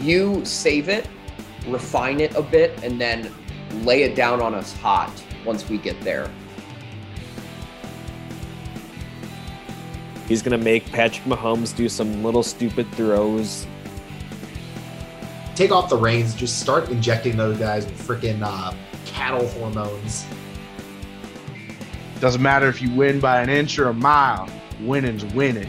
You save it, refine it a bit, and then lay it down on us hot once we get there. He's gonna make Patrick Mahomes do some little stupid throws. Take off the reins. Just start injecting those guys with freaking uh, cattle hormones. Doesn't matter if you win by an inch or a mile. Winning's winning.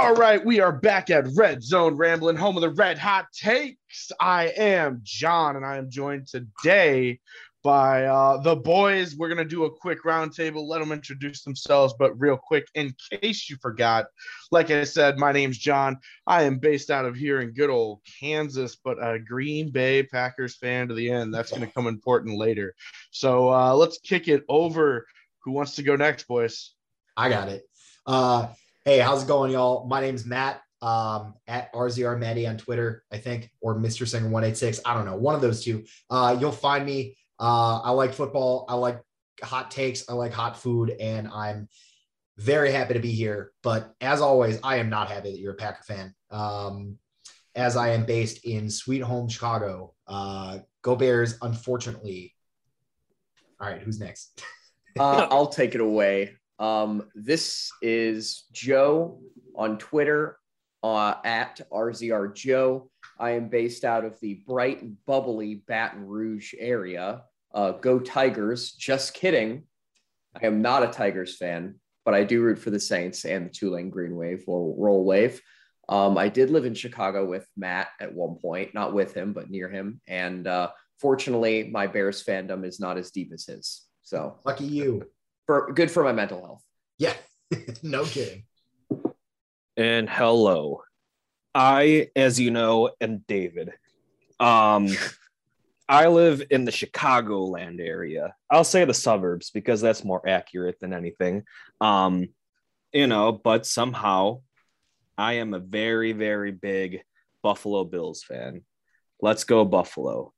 All right, we are back at Red Zone Rambling, home of the Red Hot Takes. I am John, and I am joined today by uh, the boys. We're gonna do a quick roundtable. Let them introduce themselves, but real quick, in case you forgot, like I said, my name's John. I am based out of here in good old Kansas, but a Green Bay Packers fan to the end. That's gonna come important later. So uh, let's kick it over. Who wants to go next, boys? I got it. Uh, hey, how's it going, y'all? My name's Matt. Um, at RZR Matty on Twitter, I think, or Mr. Singer 186. I don't know, one of those two. Uh, you'll find me. Uh, I like football. I like hot takes. I like hot food, and I'm very happy to be here. But as always, I am not happy that you're a Packer fan. Um, as I am based in Sweet Home Chicago. Uh, go Bears, unfortunately. All right, who's next? uh, I'll take it away. Um, this is Joe on Twitter uh, at RZR Joe. I am based out of the bright and bubbly Baton Rouge area. Uh, go Tigers. Just kidding. I am not a Tigers fan, but I do root for the Saints and the Tulane Green Wave or Roll Wave. Um, I did live in Chicago with Matt at one point, not with him, but near him. And uh, fortunately, my Bears fandom is not as deep as his. So lucky you for good for my mental health. Yeah, no kidding. And hello, I, as you know, am David. Um, I live in the Chicagoland area. I'll say the suburbs because that's more accurate than anything. Um, you know, but somehow I am a very, very big Buffalo Bills fan. Let's go Buffalo.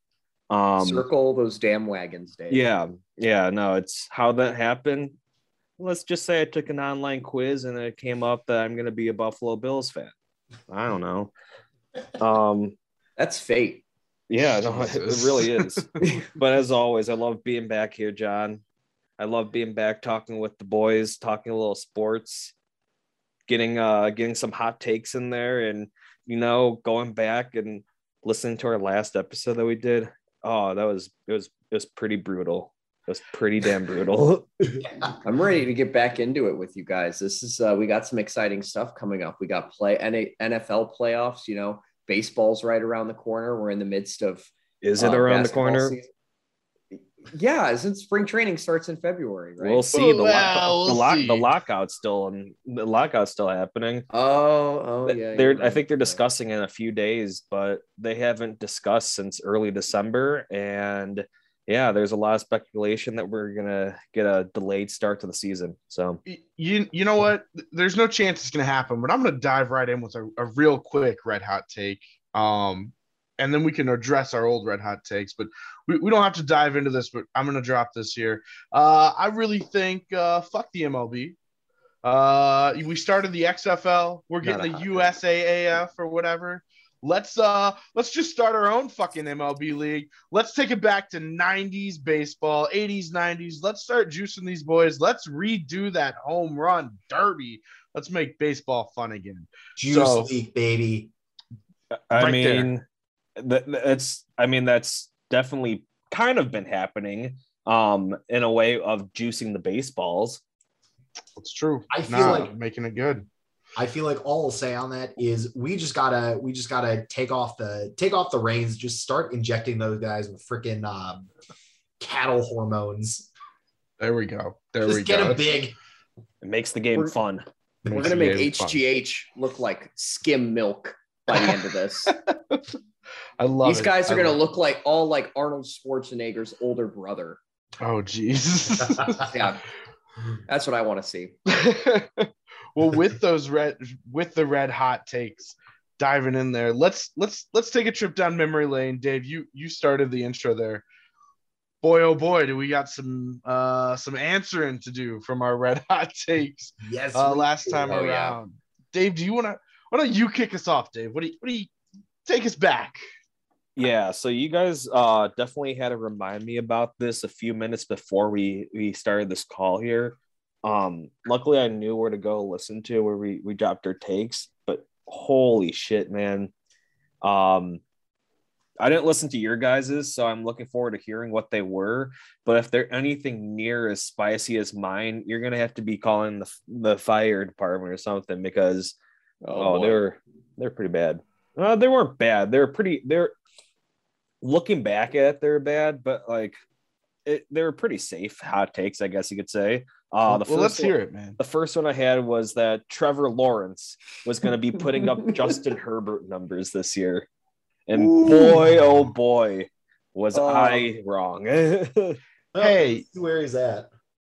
Um, Circle those damn wagons, Dave. Yeah, yeah, no, it's how that happened. Let's just say I took an online quiz and it came up that I'm going to be a Buffalo Bills fan. I don't know. Um, that's fate. Yeah, no, it, it really is. but as always, I love being back here, John. I love being back talking with the boys, talking a little sports, getting uh getting some hot takes in there and you know, going back and listening to our last episode that we did. Oh, that was it was it was pretty brutal. It was pretty damn brutal. I'm ready to get back into it with you guys. This is uh, we got some exciting stuff coming up. We got play NFL playoffs. You know, baseball's right around the corner. We're in the midst of. Is it uh, around the corner? Season. Yeah, since spring training starts in February, right? We'll see. The, well, the, lock, the lockout's still and the lockout's still happening. Oh, oh yeah. They're right, I think they're discussing in a few days, but they haven't discussed since early December. And yeah, there's a lot of speculation that we're gonna get a delayed start to the season. So you you know what? There's no chance it's gonna happen, but I'm gonna dive right in with a, a real quick red hot take. Um, and then we can address our old red hot takes. But we, we don't have to dive into this, but I'm gonna drop this here. Uh, I really think uh, fuck the MLB. Uh, we started the XFL. We're getting the USAAF or whatever. Let's uh let's just start our own fucking MLB league. Let's take it back to 90s baseball, 80s, 90s. Let's start juicing these boys. Let's redo that home run derby. Let's make baseball fun again. Juice so, league, baby. I right mean, that, that's I mean that's definitely kind of been happening um in a way of juicing the baseballs. It's true. I feel nah, like making it good. I feel like all I'll say on that is we just gotta we just gotta take off the take off the reins, just start injecting those guys with freaking um, cattle hormones. There we go. There just we get go. Get them big. It makes the game we're, fun. We're gonna make HGH fun. look like skim milk by the end of this. I love these guys are gonna look like all like Arnold Schwarzenegger's older brother. Oh jeez. yeah. That's what I want to see well, with those red, with the red hot takes, diving in there, let's let's let's take a trip down memory lane. Dave, you you started the intro there. boy oh boy, do we got some uh some answering to do from our red hot takes Yes. uh, last time Oh, yeah. around. Dave, do you want to? Why don't you kick us off, Dave? What do you? What do you? Take us back. Yeah, so you guys uh definitely had to remind me about this a few minutes before we we started this call here. Um luckily I knew where to go listen to where we we dropped our takes, but holy shit, man. Um I didn't listen to your guys's, so I'm looking forward to hearing what they were. But if they're anything near as spicy as mine, you're gonna have to be calling the the fire department or something because Oh, boy. they were they're pretty bad. Uh, they weren't bad. They were pretty. They're looking back at it, they're bad, but like it, they were pretty safe hot takes, I guess you could say. Uh, the well, let's first hear one, it, man. The first one I had was that Trevor Lawrence was going to be putting up Justin Herbert numbers this year, and Ooh. boy, oh boy, was Oh. I wrong. Hey. let's see where he's at.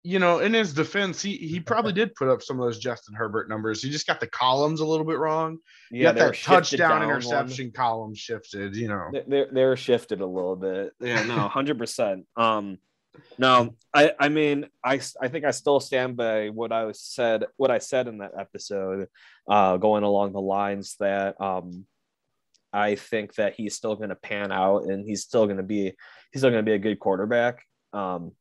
You know, in his defense, he he probably did put up some of those Justin Herbert numbers. He just got the columns a little bit wrong. You got that touchdown down one. interception column shifted. You know, They- they're they're shifted a little bit. Yeah, no, hundred percent. Um, no, I I mean I I think I still stand by what I was said what I said in that episode, uh, going along the lines that um, I think that he's still going to pan out and he's still going to be he's still going to be a good quarterback. Um,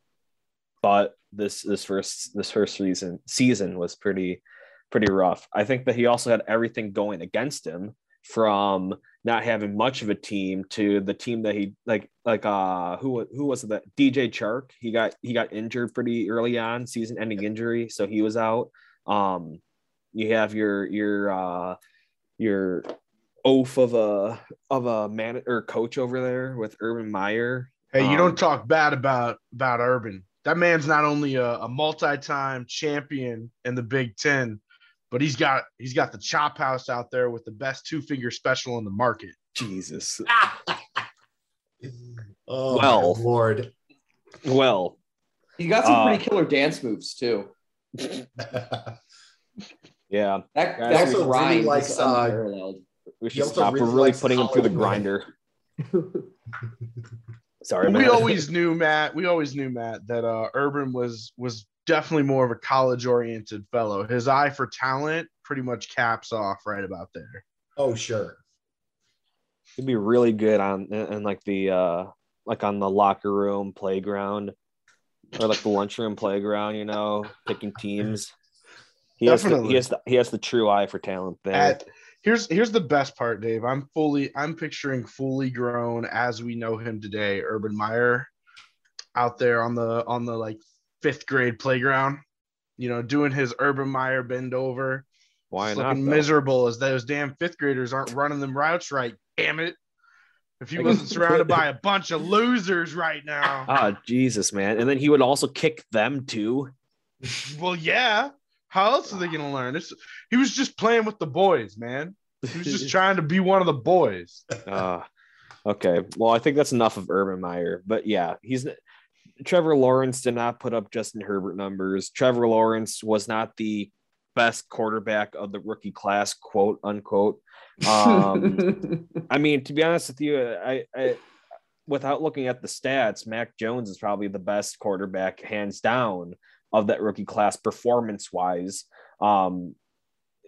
but this this first this first season season was pretty pretty rough. I think that he also had everything going against him from not having much of a team to the team that he like like uh who who was it that DJ Chark he got he got injured pretty early on season ending injury so he was out um you have your your uh your oaf of a of a man or coach over there with Urban Meyer hey, you Um, don't talk bad about about Urban. That man's not only a, a multi-time champion in the Big Ten, but he's got he's got the chop house out there with the best two-finger special in the market. Jesus Oh, Well. Lord. well You got some Uh, pretty killer dance moves too. yeah That Guys, that also really grind likes, uh, we should also stop we're really really putting him through the grinder sorry we always knew Matt. We always knew Matt that uh, Urban was was definitely more of a college-oriented fellow. His eye for talent pretty much caps off right about there. oh, sure. He'd be really good on in like the uh like on the locker room playground or like the lunchroom playground, you know, picking teams. He has, the, Definitely. he has the he has the true eye for talent there. At here's here's the best part, Dave. I'm fully I'm picturing fully grown as we know him today, Urban Meyer, out there on the on the like fifth grade playground, you know, doing his Urban Meyer bend over. Why Just not? though? miserable as those damn fifth graders aren't running them routes right. Damn it. If he wasn't surrounded by a bunch of losers right now. Ah, Jesus, man. And then he would also kick them too. Well, yeah. How else are they gonna learn? It's, he was just playing with the boys, man. He was just trying to be one of the boys. Uh, okay. Well, I think that's enough of Urban Meyer. But yeah, he's Trevor Lawrence did not put up Justin Herbert numbers. Trevor Lawrence was not the best quarterback of the rookie class, quote unquote. Um, I mean, to be honest with you, I, I without looking at the stats, Mac Jones is probably the best quarterback, hands down, of that rookie class performance wise. Um,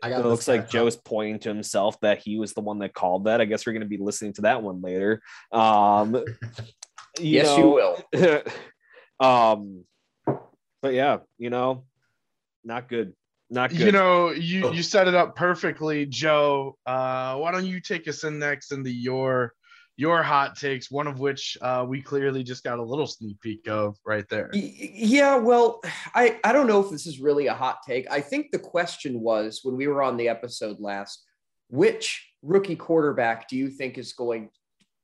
I it got the looks like. Joe's pointing to himself that he was the one that called that. I guess we're going to be listening to that one later. Um, you yes, you will. um, but yeah, you know, not good. Not good. You know, you Oh. you set it up perfectly, Joe. Uh, why don't you take us in next into your your hot takes? One of which uh, we clearly just got a little sneak peek of right there. Yeah, well, I, I don't know if this is really a hot take. I think the question was when we were on the episode last, which rookie quarterback do you think is going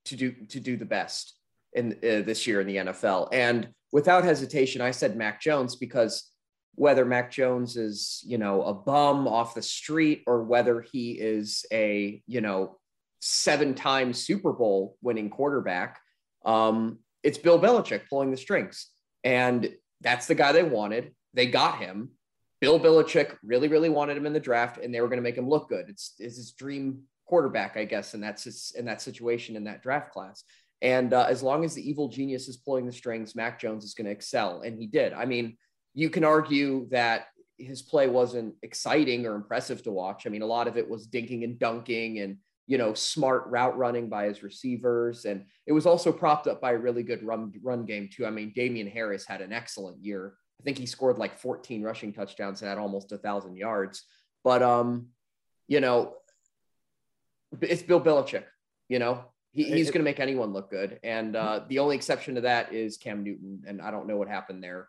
to do to do the best in uh, this year in the NFL? And without hesitation, I said Mac Jones because whether Mac Jones is, you know, a bum off the street or whether he is a, you know, seven-time Super Bowl winning quarterback, um, it's Bill Belichick pulling the strings. And that's the guy they wanted. They got him. Bill Belichick really, really wanted him in the draft, and they were going to make him look good. It's, it's his dream quarterback, I guess, and that's his, in that situation in that draft class. And uh, as long as the evil genius is pulling the strings, Mac Jones is going to excel. And he did. I mean, you can argue that his play wasn't exciting or impressive to watch. I mean, a lot of it was dinking and dunking and, you know, smart route running by his receivers. And it was also propped up by a really good run, run game, too. I mean, Damien Harris had an excellent year. I think he scored like 14 rushing touchdowns and had almost a thousand yards. But, um, you know, it's Bill Belichick, you know, he, he's going to make anyone look good. And uh, the only exception to that is Cam Newton. And I don't know what happened there.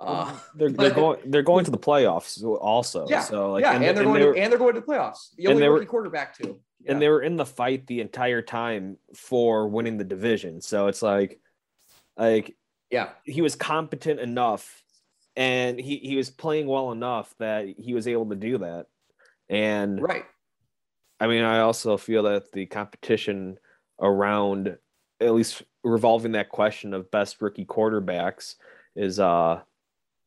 Uh, they're, they're going they're going to the playoffs also. Yeah, so like, yeah, and, and they're going to, and they're going to the playoffs. The only rookie were, quarterback too. Yeah. And they were in the fight the entire time for winning the division. So it's like, like yeah, he was competent enough, and he he was playing well enough that he was able to do that. And right, I mean, I also feel that the competition around at least revolving that question of best rookie quarterbacks is uh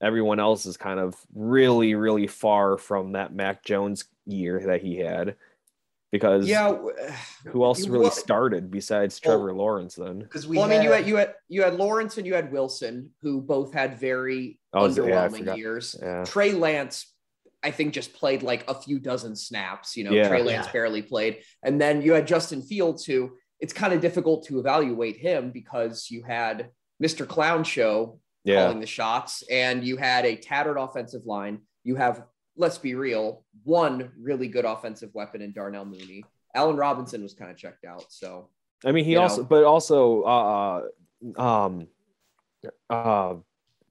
everyone else is kind of really really far from that Mac Jones year that he had because yeah who else really well, started besides Trevor well, Lawrence then because we well, had, I mean you had you had you had Lawrence and you had Wilson who both had very oh, underwhelming yeah, years yeah. Trey Lance I think just played like a few dozen snaps you know yeah. Trey Lance barely played and then you had Justin Fields who it's kind of difficult to evaluate him because you had Mr. Clown Show yeah. calling the shots, and you had a tattered offensive line. You have, let's be real, one really good offensive weapon in Darnell Mooney. Allen Robinson was kind of checked out. So, I mean, he also, know. but also, uh, uh, um, uh,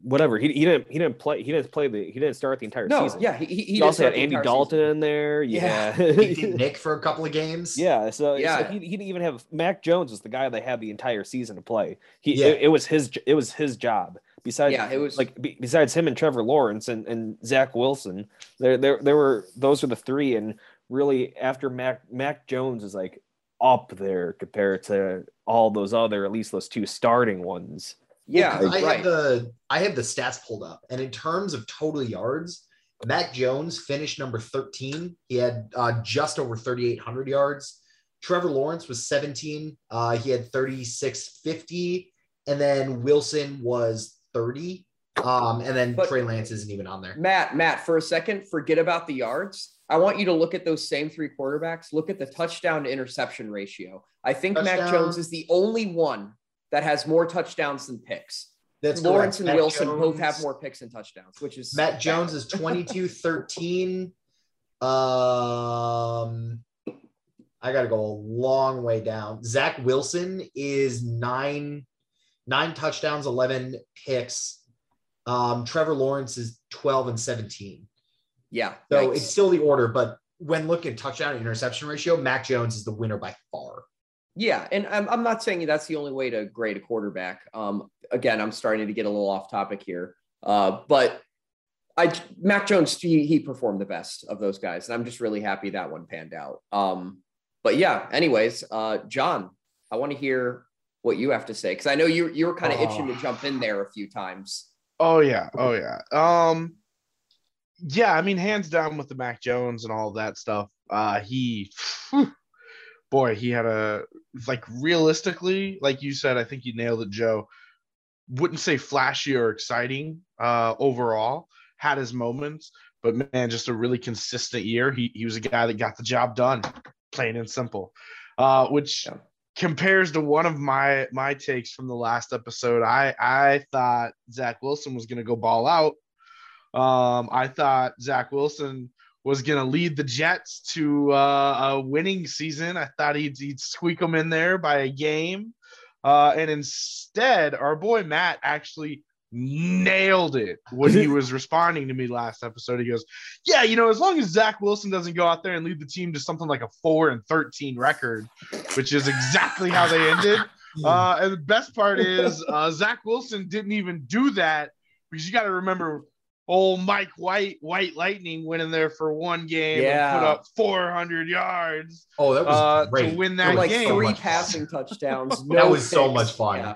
whatever. He, he didn't he didn't play he didn't play the he didn't start the entire no, season. Yeah, he, he, he also had Andy Dalton season. in there. Yeah, yeah. he did Nick for a couple of games. Yeah, so yeah, so he, he didn't even have Mac Jones was the guy they had the entire season to play. He yeah. it, it, was his it was his job. Besides, yeah, it was like besides him and Trevor Lawrence and, and Zach Wilson, there there there were those were the three, and really after Mac Mac Jones is like up there compared to all those other at least those two starting ones. Yeah, I right. have the I have the stats pulled up, and in terms of total yards, Mac Jones finished number 13. He had uh, just over 3,800 yards. Trevor Lawrence was 17. Uh, he had 3650, and then Wilson was 30. Um, and then but, Trey Lance isn't even on there. Matt, Matt, for a second, forget about the yards. I want you to look at those same three quarterbacks. Look at the touchdown to interception ratio. I think touchdown. Mac Jones is the only one that has more touchdowns than picks. That's Lawrence correct. and Matt Wilson Jones, both have more picks and touchdowns, which is Matt Jones is 22 13. Um, I got to go a long way down. Zach Wilson is nine, nine touchdowns, 11 picks. Um, Trevor Lawrence is 12 and 17. Yeah. So it's still the order, but when looking at touchdown interception ratio, Mac Jones is the winner by far. Yeah, and I'm, I'm not saying that's the only way to grade a quarterback. Um, again, I'm starting to get a little off topic here, uh, but I Mac Jones he, he performed the best of those guys, and I'm just really happy that one panned out. Um, but yeah, anyways, uh, John, I want to hear what you have to say because I know you you were kind of itching to oh. jump in there a few times. Oh yeah, oh yeah. Um, yeah, I mean, hands down with the Mac Jones and all that stuff. Uh, he. Whew, boy, he had a like realistically, like you said, I think you nailed it, Joe. Wouldn't say flashy or exciting uh, overall. Had his moments, but man, just a really consistent year. He he was a guy that got the job done, plain and simple. Uh, which yeah. Compares to one of my my takes from the last episode. I I thought Zach Wilson was going to go ball out. Um, I thought Zach Wilson was going to lead the Jets to uh, a winning season. I thought he'd, he'd squeak them in there by a game. Uh, and instead, our boy Matt actually nailed it when he was responding to me last episode. He goes, Yeah, you know, as long as Zach Wilson doesn't go out there and lead the team to something like a 4 and 13 record, which is exactly how they ended. Uh, and the best part is uh, Zach Wilson didn't even do that because you got to remember old Mike White, White Lightning went in there for one game yeah. and put up 400 yards. Oh, that was uh, great. to win that like game. Three passing touchdowns. No that was picks. so much fun. Yeah.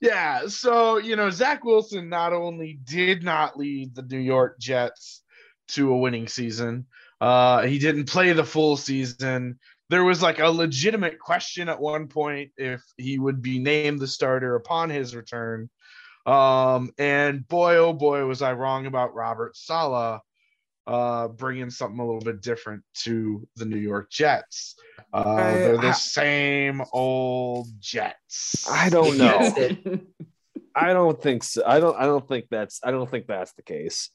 Yeah. So, you know, Zach Wilson not only did not lead the New York Jets to a winning season, uh, he didn't play the full season. there was like a legitimate question at one point if he would be named the starter upon his return. Um, and boy, oh boy, was I wrong about Robert Saleh uh, bringing something a little bit different to the New York Jets. Uh, I- they're the I- same old Jets. I don't know. I don't think so. I don't. I don't think that's. I don't think that's the case.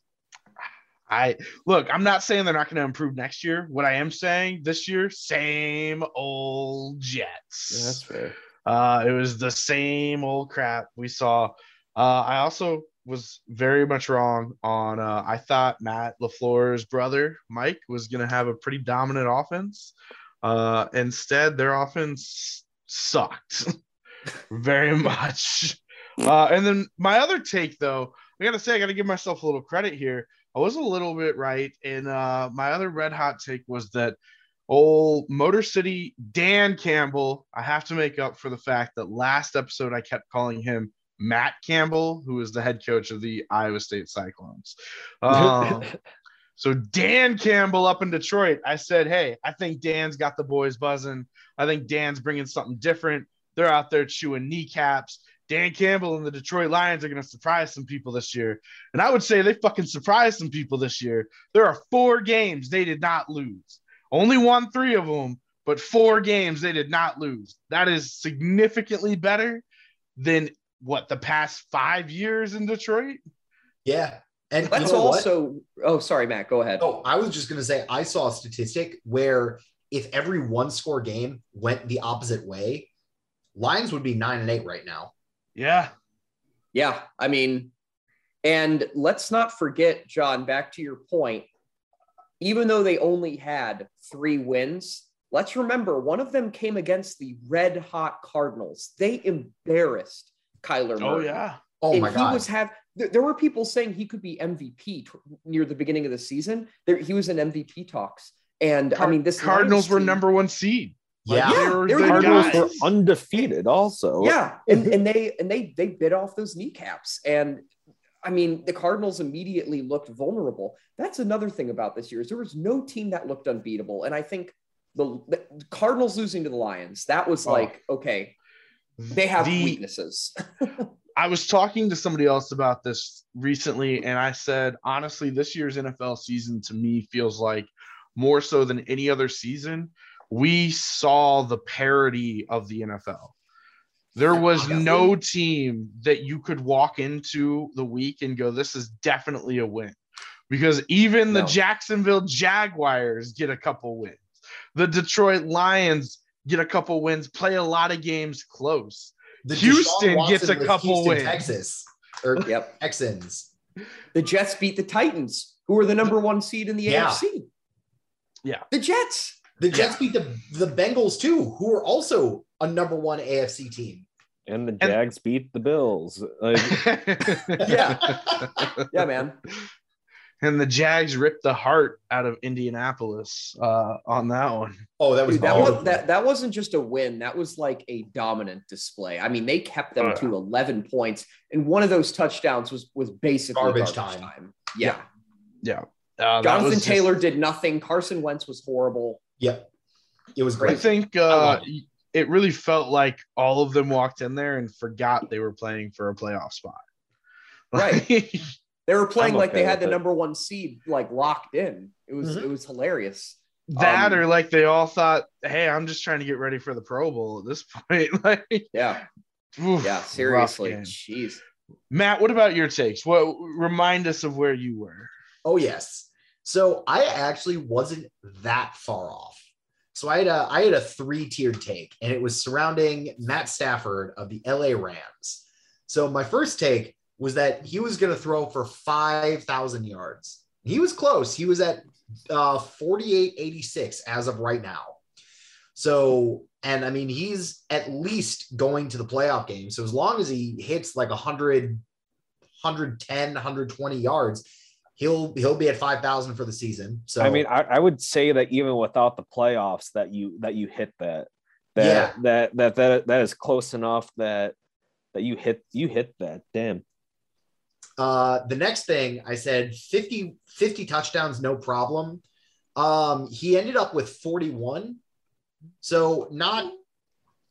I look, I'm not saying they're not going to improve next year. What I am saying this year, same old Jets. That's fair. Uh, it was the same old crap we saw. Uh, I also was very much wrong on. Uh, I thought Matt LaFleur's brother Mike was going to have a pretty dominant offense. Uh, instead, their offense sucked very much. Uh, and then my other take, though, I got to say, I got to give myself a little credit here. I was a little bit right, and uh, my other red hot take was that old Motor City Dan Campbell. I have to make up for the fact that last episode I kept calling him Matt Campbell, who is the head coach of the Iowa State Cyclones. Um, so Dan Campbell up in Detroit, I said, hey, I think Dan's got the boys buzzing. I think Dan's bringing something different. They're out there chewing kneecaps. Dan Campbell and the Detroit Lions are going to surprise some people this year. And I would say they fucking surprised some people this year. There are four games they did not lose. Only won three of them, but four games they did not lose. That is significantly better than what the past five years in Detroit. Yeah. And Let's you know what? also. Oh, sorry, Matt. Go ahead. Oh, I was just going to say, I saw a statistic where if every one score game went the opposite way, Lions would be nine and eight right now. Yeah. Yeah, I mean, and let's not forget, John, back to your point, even though they only had three wins, let's remember one of them came against the red hot Cardinals. They embarrassed Kyler oh, Murray. Oh, yeah. Oh and my he God. was have there, there were people saying he could be MVP t- near the beginning of the season. There, he was in MVP talks. And I mean, this Cardinals Lions were team- number one seed. yeah. Yeah, they were they were the Cardinals guys. were undefeated. Also, Yeah, and, and they and they they bit off those kneecaps, and I mean the Cardinals immediately looked vulnerable. That's another thing about this year is there was no team that looked unbeatable, and I think the, the Cardinals losing to the Lions that was Oh. like okay, they have The- weaknesses. I was talking to somebody else about this recently, and I said, honestly, this year's NFL season to me feels like more so than any other season, we saw the parity of the NFL. There was no team that you could walk into the week and go, this is definitely a win. Because even the No. Jacksonville Jaguars get a couple wins. The Detroit Lions get a couple wins, play a lot of games close. The Houston gets a couple Houston, wins. Texas or yep, Texans. the Jets beat the Titans, who are the number one seed in the Yeah. AFC. Yeah. the Jets. The Jets beat the, the Bengals too, who are also a number one AFC team. and the Jags beat the Bills. Like, Yeah. Yeah, man. And the Jags ripped the heart out of Indianapolis uh, on that one. Oh, that was Dude, that, was, that that wasn't just a win. That was like a dominant display. I mean, they kept them Oh, yeah. to 11 points, and one of those touchdowns was was basically Garbage garbage, time. time. Yeah, Yeah. Uh, Jonathan was just- Taylor did nothing. Carson Wentz was horrible. Yep. It was I great. think I uh, love it really felt like all of them walked in there and forgot they were playing for a playoff spot. Right. They were playing I'm like okay they had the it. number one seed like locked in. It was Mhm. it was hilarious. that Um, or like they all thought, hey, I'm just trying to get ready for the Pro Bowl at this point. like, Yeah, oof, yeah. Seriously, jeez. Matt, what about your takes? What remind us of where you were? Oh yes. So I actually wasn't that far off. So I had a I had a three tiered take, and it was surrounding Matt Stafford of the LA Rams. So my first take was that he was going to throw for five thousand yards. He was close. He was at uh, forty eight eighty six as of right now. So and I mean he's at least going to the playoff game. So as long as he hits like 100, 110, 120 yards, he'll he'll be at 5000 for the season so I mean, I, I would say that even without the playoffs, that you that you hit that, that Yeah. that that that that is close enough that that you hit you hit that. Damn. Uh the next thing i said 50 50 touchdowns no problem um he ended up with 41 So not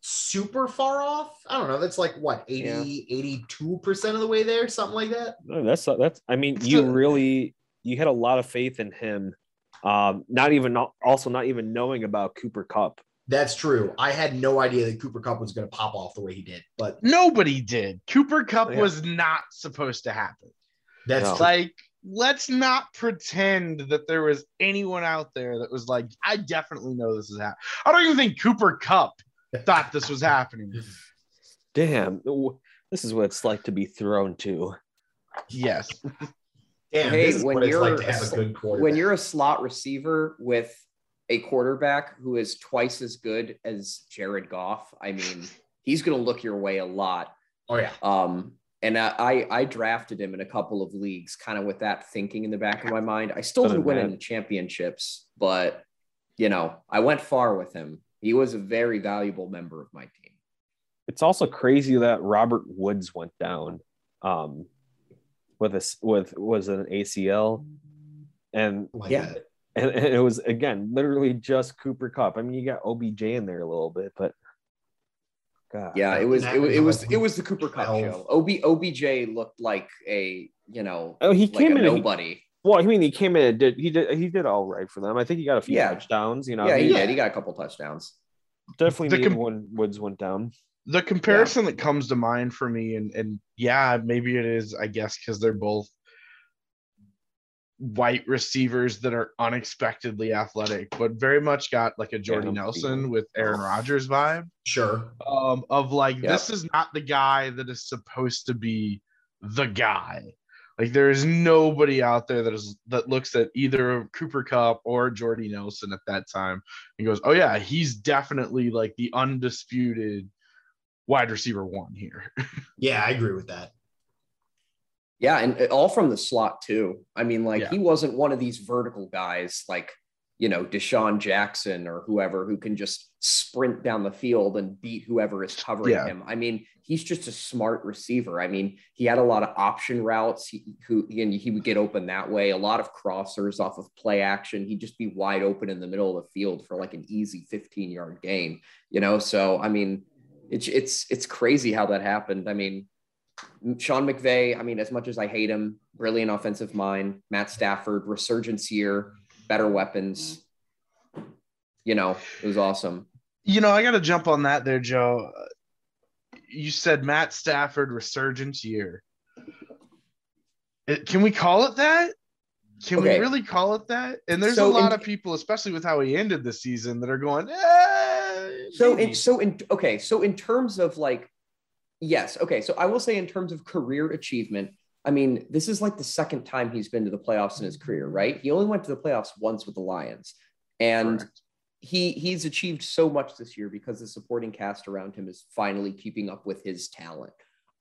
super far off. I don't know. That's like what 80, Yeah. 82% of the way there, something like that. No, that's that's. I mean, you really you had a lot of faith in him. Um, not even not also not even knowing about Cooper Kupp. That's true. I had no idea that Cooper Kupp was going to pop off the way he did, but Nobody did. Cooper Kupp Yeah. was not supposed to happen. that's No. Like, let's not pretend that there was anyone out there that was like, I definitely know this is happening. I don't even think Cooper Kupp thought this was happening. Damn, this is what it's like to be thrown to. Yes. Damn, Hey, this is when what it's you're to have a good quarterback. when you're a slot receiver with a quarterback who is twice as good as Jared Goff, I mean, he's going to look your way a lot. oh yeah, Um, and I, I drafted him in a couple of leagues, kind of with that thinking in the back of my mind. I still Doesn't didn't win matter. any championships, but you know, I went far with him. He was a very valuable member of my team. It's also crazy that Robert Woods went down um, with a with was an ACL, and Yeah. That. and, and it was again literally just Cooper Kupp. I mean, you got OBJ in there a little bit, but God, Yeah, it was it, was was it was like it was the Cooper Kupp 12. show. OB OBJ looked like a you know Oh, he like came a in. and he- nobody. well, I mean, he came in and did he did he did all right for them. I think he got a few Yeah. touchdowns. You know, yeah, he he yeah. did. He got a couple touchdowns. definitely The com- when Woods went down. The comparison that comes to mind for me, and, and yeah, maybe it is, I guess, because they're both white receivers that are unexpectedly athletic, but very much got like a Jordy Yeah. Nelson with Aaron Rodgers vibe. Sure. um, of like Yep. this is not the guy that is supposed to be the guy. Like there is nobody out there that is that looks at either Cooper Kupp or Jordy Nelson at that time and goes, "Oh yeah, he's definitely like the undisputed wide receiver one here." Yeah, I agree with that. Yeah, and uh, all from the slot too. I mean, like Yeah. he wasn't one of these vertical guys like you know DeSean Jackson or whoever who can just sprint down the field and beat whoever is covering Yeah. him. I mean, he's just a smart receiver. I mean, he had a lot of option routes. He, who and he would get open that way. A lot of crossers off of play action. He'd just be wide open in the middle of the field for like an easy 15 yard gain. You know, so I mean, it's it's it's crazy how that happened. I mean, Sean McVay, I mean, as much as I hate him, brilliant offensive mind. Matt Stafford, resurgence year, better weapons. You know, it was awesome. you know, I got to jump on that there, Joe. You said Matt Stafford resurgence year. It- can we call it that? Can Okay. we really call it that? And there's So a lot in- of people, especially with how he ended the season, that are going, eh, So, maybe." in, so in okay, so in terms of like, yes, okay, so I will say in terms of career achievement, I mean, this is like the second time he's been to the playoffs in his career, right? He only went to the playoffs once with the Lions, and Correct. he he's achieved so much this year because the supporting cast around him is finally keeping up with his talent.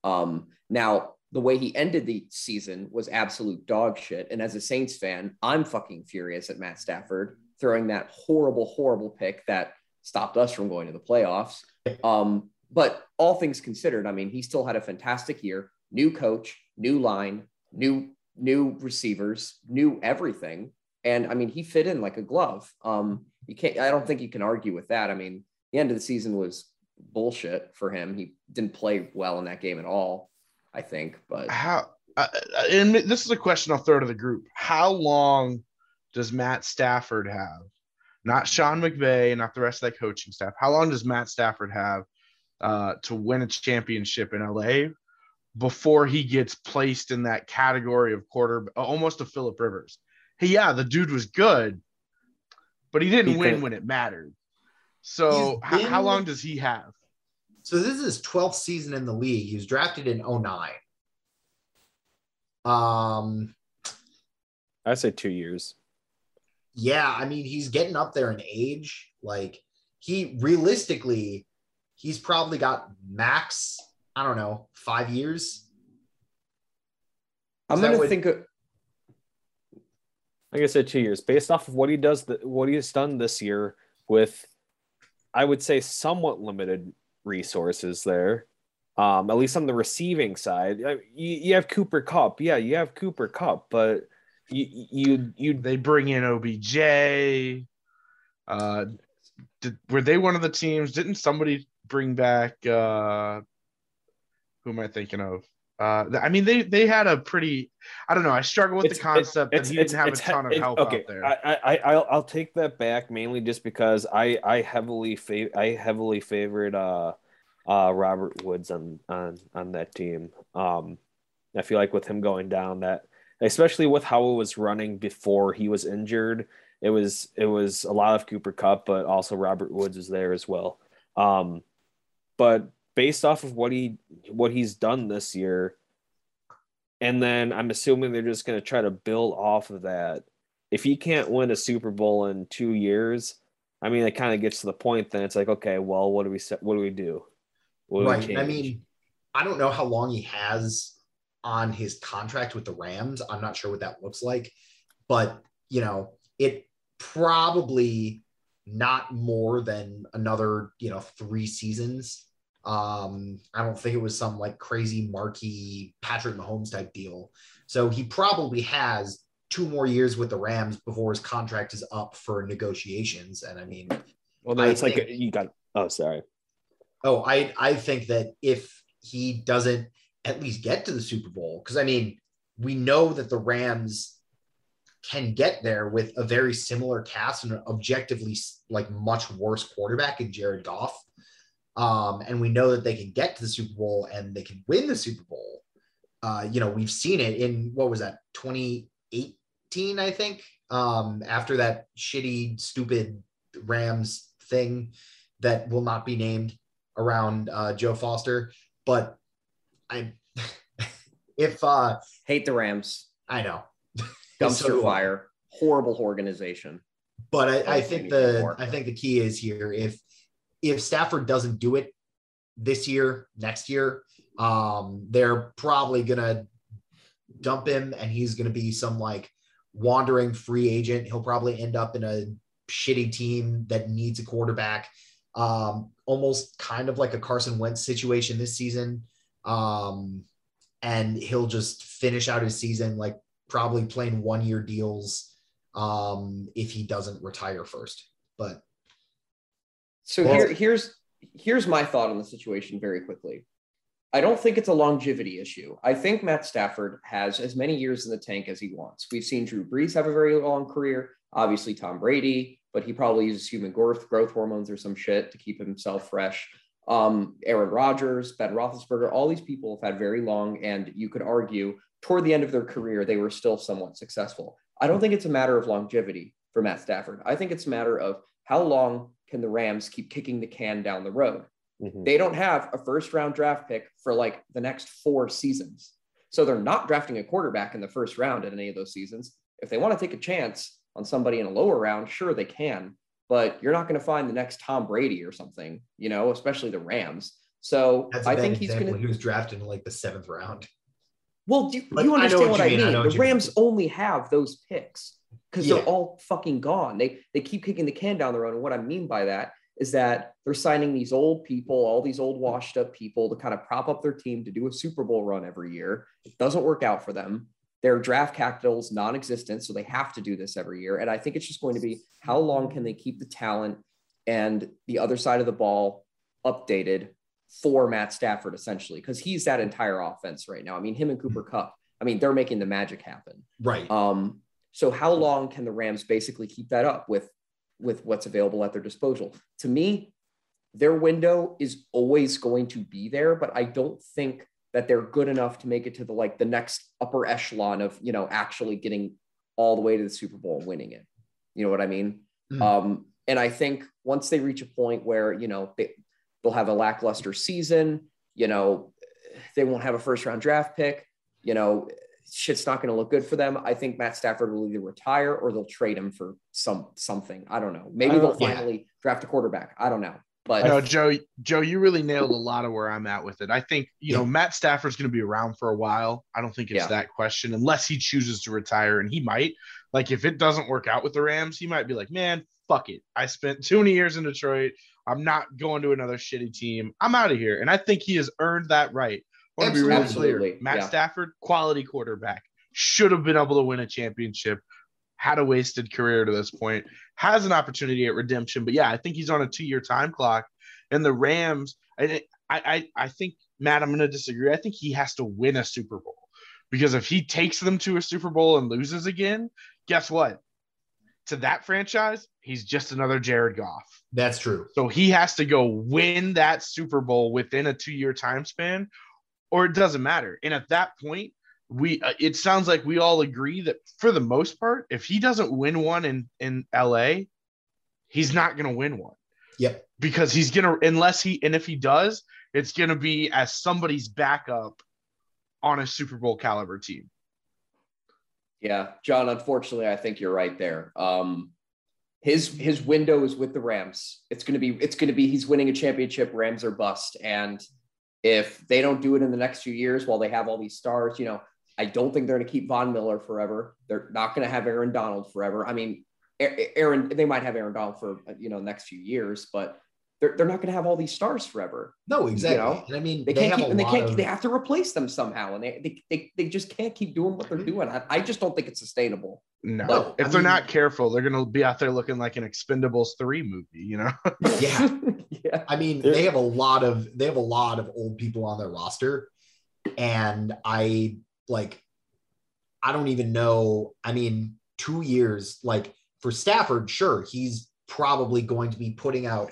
Um, now, the way he ended the season was absolute dog shit. And as a Saints fan, I'm fucking furious at Matt Stafford throwing that horrible, horrible pick that stopped us from going to the playoffs. Um, but all things considered, I mean, he still had a fantastic year. New coach, new line, new new receivers, new everything. And I mean, he fit in like a glove. Um, you can't. I don't think you can argue with that. I mean, the end of the season was bullshit for him. He didn't play well in that game at all. I think, but how, uh, and this is a question I'll throw to the group. How long does Matt Stafford have? Not Sean McVay, not the rest of that coaching staff. How long does Matt Stafford have uh, to win a championship in LA before he gets placed in that category of quarter, almost a Philip Rivers? Hey, yeah, the dude was good, but he didn't He win when it mattered. So, He's how, how long does he have? So this is his 12th season in the league. He was drafted in 09. Um, I say two years. yeah, I mean, he's getting up there in age. Like he realistically, he's probably got max, I don't know, five years. I'm gonna would- think. Of, like I said, two years based off of what he does, th- what he has done this year with, I would say, somewhat limited resources there. Um, at least on the receiving side, you, you have Cooper Kupp, yeah, you have Cooper Kupp, but you you you They bring in OBJ. Uh, did were they one of the teams? Didn't somebody bring back uh who am I thinking of? Uh, I mean, they they had a pretty. I don't know. I struggle with It's- the concept it's- that he didn't have a it's- ton of it's- help okay, out there. I, I, I'll, I'll take that back mainly just because I, I heavily fav- I heavily favored uh, uh, Robert Woods on, on, on that team. Um, I feel like with him going down, that especially with how it was running before he was injured, it was it was a lot of Cooper Kupp, but also Robert Woods was there as well. Um, but based off of what he what he's done this year, and then I'm assuming they're just going to try to build off of that. If he can't win a Super Bowl in two years, I mean, it kind of gets to the point. Then it's like, okay, well, what do we set? What do we do? We right. and I mean, I don't know how long he has on his contract with the Rams. I'm not sure what that looks like, but you know, it probably not more than another, you know, three seasons. Um, I don't think it was some like crazy marquee Patrick Mahomes type deal. So he probably has two more years with the Rams before his contract is up for negotiations. And I mean, well, I it's like you got. Oh, sorry. Oh, I I think that if he doesn't at least get to the Super Bowl, because I mean, we know that the Rams can get there with a very similar cast and an objectively like much worse quarterback in Jared Goff. Um, and we know that they can get to the Super Bowl and they can win the Super Bowl. Uh, you know, we've seen it in what was that 2018, I think. Um, after that shitty, stupid Rams thing that will not be named around uh, Joe Foster. But I, if uh, Hate the Rams. I know, Dumpster fire. Horrible organization. but I, I think the more. I think the key is here if if Stafford doesn't do it this year, next year, um, they're probably gonna dump him, and he's gonna be some like wandering free agent. He'll probably end up in a shitty team that needs a quarterback. Um, almost kind of like a Carson Wentz situation this season. Um, and he'll just finish out his season like probably playing one year deals um, if he doesn't retire first. But So Well- here, here's here's my thought on the situation very quickly. I don't think it's a longevity issue. I think Matt Stafford has as many years in the tank as he wants. We've seen Drew Brees have a very long career, obviously Tom Brady, but he probably uses human growth growth hormones or some shit to keep himself fresh. Um, Aaron Rodgers, Ben Roethlisberger, all these people have had very long, and you could argue toward the end of their career they were still somewhat successful. I don't think it's a matter of longevity for Matt Stafford. I think it's a matter of how long can the Rams keep kicking the can down the road? Mhm. They don't have a first round draft pick for like the next four seasons. So they're not drafting a quarterback in the first round in any of those seasons. If they want to take a chance on somebody in a lower round, sure they can, but you're not going to find the next Tom Brady or something, you know, especially the Rams. So that's I think he's going to He was drafted in like the seventh round. Well, do, Like, you I understand what what, you I mean. Mean? know The what you mean. Rams only have those picks because Yeah. they're all fucking gone. They they keep kicking the can down the road. And what I mean by that is that they're signing these old people, all these old washed up people to kind of prop up their team to do a Super Bowl run every year. It doesn't work out for them. Their draft capital's non-existent, so they have to do this every year. And I think it's just going to be how long can they keep the talent and the other side of the ball updated for Matt Stafford, essentially, because he's that entire offense right now. I mean, him and Cooper Kupp, I mean, they're making the magic happen. Right. Um, so how long can the Rams basically keep that up with with what's available at their disposal? To me, their window is always going to be there, but I don't think that they're good enough to make it to the like the next upper echelon of you know actually getting all the way to the Super Bowl and winning it. You know what I mean? Mm. Um, and I think once they reach a point where you know they, they'll have a lackluster season, you know, they won't have a first round draft pick, you know, shit's not going to look good for them. I think Matt Stafford will either retire or they'll trade him for some something. I don't know. Maybe I they'll don't- yeah. finally draft a quarterback. I don't know. But No, Joe, Joe, you really nailed a lot of where I'm at with it. I think, you know, Matt Stafford's going to be around for a while. I don't think it's Yeah. that question unless he chooses to retire and he might. Like if it doesn't work out with the Rams, he might be like, "Man, fuck it. I spent too many years in Detroit. I'm not going to another shitty team. I'm out of here." And I think he has earned that right. I want to be really Absolutely. clear. Matt Yeah. Stafford, quality quarterback, should have been able to win a championship. had a wasted career to this point, has an opportunity at redemption. But yeah, I think he's on a two year time clock. And the Rams, I, I, I think, Matt, I'm going to disagree. I think he has to win a Super Bowl because if he takes them to a Super Bowl and loses again, guess what? To that franchise, he's just another Jared Goff. That's true. So he has to go win that Super Bowl within a two year time span, or it doesn't matter. And at that point, we uh, it sounds like we all agree that for the most part, if he doesn't win one in in LA, he's not going to win one. Yep. Because he's gonna unless he and if he does, it's gonna be as somebody's backup on a Super Bowl caliber team. Yeah, John. Unfortunately, I think you're right there. Um, his his window is with the Rams. It's gonna be it's gonna be he's winning a championship. Rams are bust, and if they don't do it in the next few years while they have all these stars, you know, I don't think they're to keep Von Miller forever. They're not to have Aaron Donald forever. I mean, Aaron, they might have Aaron Donald for you know the next few years, but they're, they're not going to have all these stars forever. No, exactly. You know? And I mean, they, they can't keep, and they can't. Of... They have to replace them somehow, and they they, they, they just can't keep doing what they're mm-hmm. doing. I, I just don't think it's sustainable. No, but, if I they're mean, not careful, they're going to be out there looking like an Expendables three movie. You know? yeah, yeah. I mean, they have a lot of they have a lot of old people on their roster, and I like. I don't even know. I mean, two years like for Stafford, sure, he's probably going to be putting out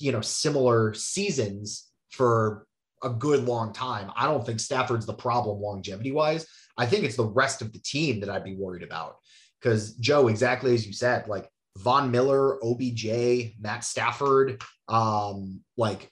you know similar seasons for a good long time. I don't think Stafford's the problem longevity wise. I think it's the rest of the team that I'd be worried about. Because Joe, exactly as you said, like Von Miller, OBJ, Matt Stafford, um, like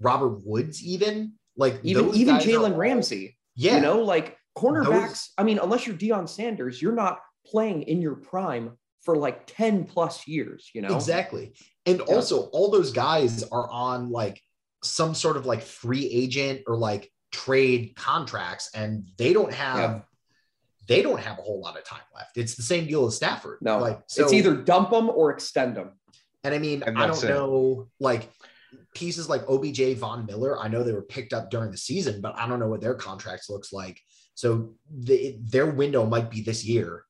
Robert Woods, even like even even Jalen Ramsey. Yeah, you know, like cornerbacks. Those, I mean, unless you're Deion Sanders, you're not playing in your prime for like 10 plus years, you know? Exactly. And yeah. also, all those guys are on like some sort of like free agent or like trade contracts, and they don't have. Yeah. They don't have a whole lot of time left. It's the same deal as Stafford. No, like so, it's either dump them or extend them. And I mean, and I don't it. know, like pieces like OBJ, Von Miller. I know they were picked up during the season, but I don't know what their contracts looks like. So the, their window might be this year,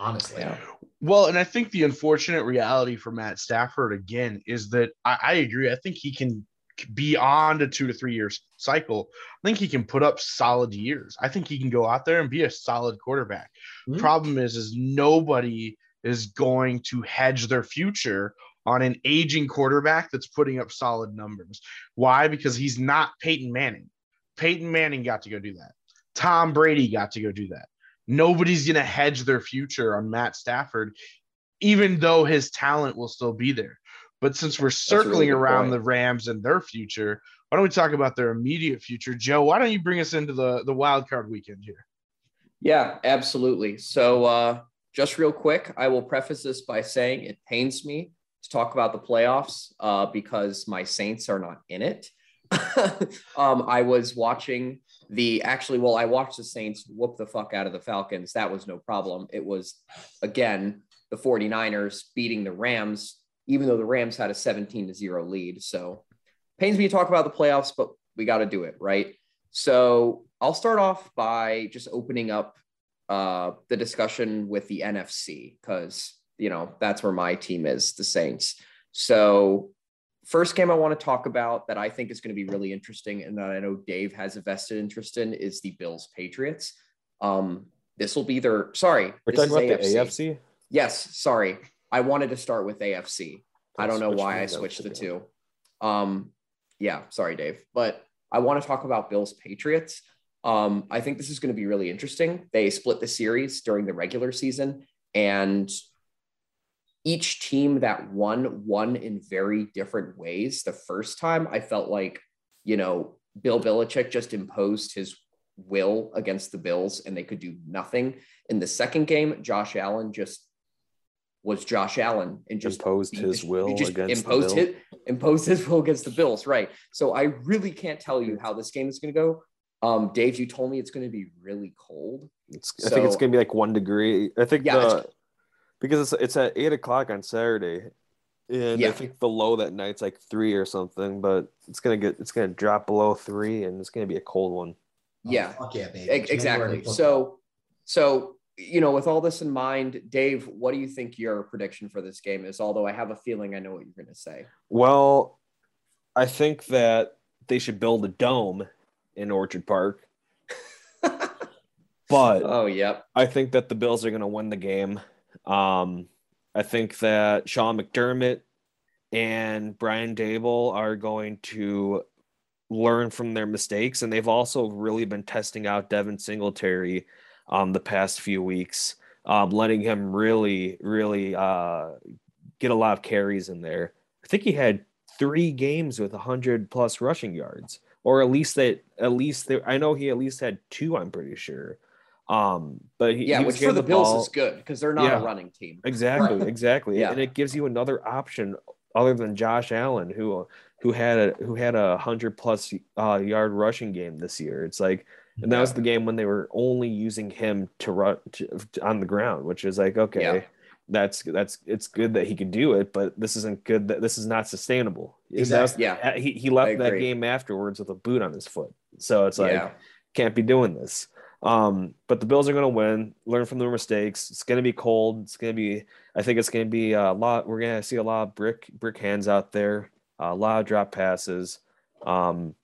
honestly. Yeah. Well, and I think the unfortunate reality for Matt Stafford again is that I, I agree. I think he can beyond a two to three years cycle. I think he can put up solid years. I think he can go out there and be a solid quarterback. Mm-hmm. Problem is, is nobody is going to hedge their future on an aging quarterback that's putting up solid numbers. Why? Because he's not Peyton Manning. Peyton Manning got to go do that. Tom Brady got to go do that. Nobody's going to hedge their future on Matt Stafford, even though his talent will still be there. But since we're circling really around point. the Rams and their future, why don't we talk about their immediate future? Joe, why don't you bring us into the, the wild card weekend here? Yeah, absolutely. So, uh, just real quick, I will preface this by saying it pains me to talk about the playoffs uh, because my Saints are not in it. um, I was watching the actually, well, I watched the Saints whoop the fuck out of the Falcons. That was no problem. It was, again, the 49ers beating the Rams, even though the Rams had a 17 to 0 lead. So pains me to talk about the playoffs, but we got to do it, right? So I'll start off by just opening up uh, the discussion with the NFC because, you know, that's where my team is, the Saints. So first game I want to talk about that I think is going to be really interesting and that I know Dave has a vested interest in is the Bills Patriots. Um, this will be their sorry. We're talking about AFC. the AFC. Yes, sorry. I wanted to start with AFC. I don't know why I switched the two. Um, yeah, sorry, Dave, but I want to talk about Bills Patriots. Um, I think this is going to be really interesting. They split the series during the regular season, and each team that won won in very different ways. The first time I felt like, you know, Bill Belichick just imposed his will against the Bills and they could do nothing. In the second game, Josh Allen just was Josh Allen and just imposed his will just against imposed his imposed his will against the Bills. Right. So I really can't tell you how this game is going to go. Um, Dave, you told me it's going to be really cold. It's, so, I think it's going to be like one degree. I think yeah, the, because it's, it's at eight o'clock on Saturday, and yeah. I think the low that night's like three or something. But it's gonna get it's gonna drop below three, and it's gonna be a cold one. Yeah, oh, yeah, baby. exactly. So, so you know, with all this in mind, Dave, what do you think your prediction for this game is? Although I have a feeling I know what you're going to say. Well, I think that they should build a dome in Orchard Park. but Oh, yep. I think that the Bills are going to win the game. Um, I think that Sean McDermott and Brian Daboll are going to learn from their mistakes, and they've also really been testing out Devin Singletary um, the past few weeks, um, letting him really, really uh, get a lot of carries in there. I think he had three games with 100 plus rushing yards, or at least that at least there, I know he at least had two. I'm pretty sure. Um, but he, Yeah, he which for the Bills ball- is good because they're not Yeah. a running team. Exactly, Right. exactly. Yeah. And it gives you another option other than Josh Allen, who who had a who had a hundred plus uh, yard rushing game this year. It's like, and that was the game when they were only using him to run to, on the ground, which is like, okay, Yeah. that's that's it's good that he could do it, but this isn't good. That this is not sustainable. Was- Exactly. Yeah. he he left that game afterwards with a boot on his foot. So it's like yeah. can't be doing this. Um, but the Bills are going to win, learn from their mistakes. It's going to be cold. It's going to be, I think it's going to be a lot. We're going to see a lot of brick, brick hands out there, a lot of drop passes. Um,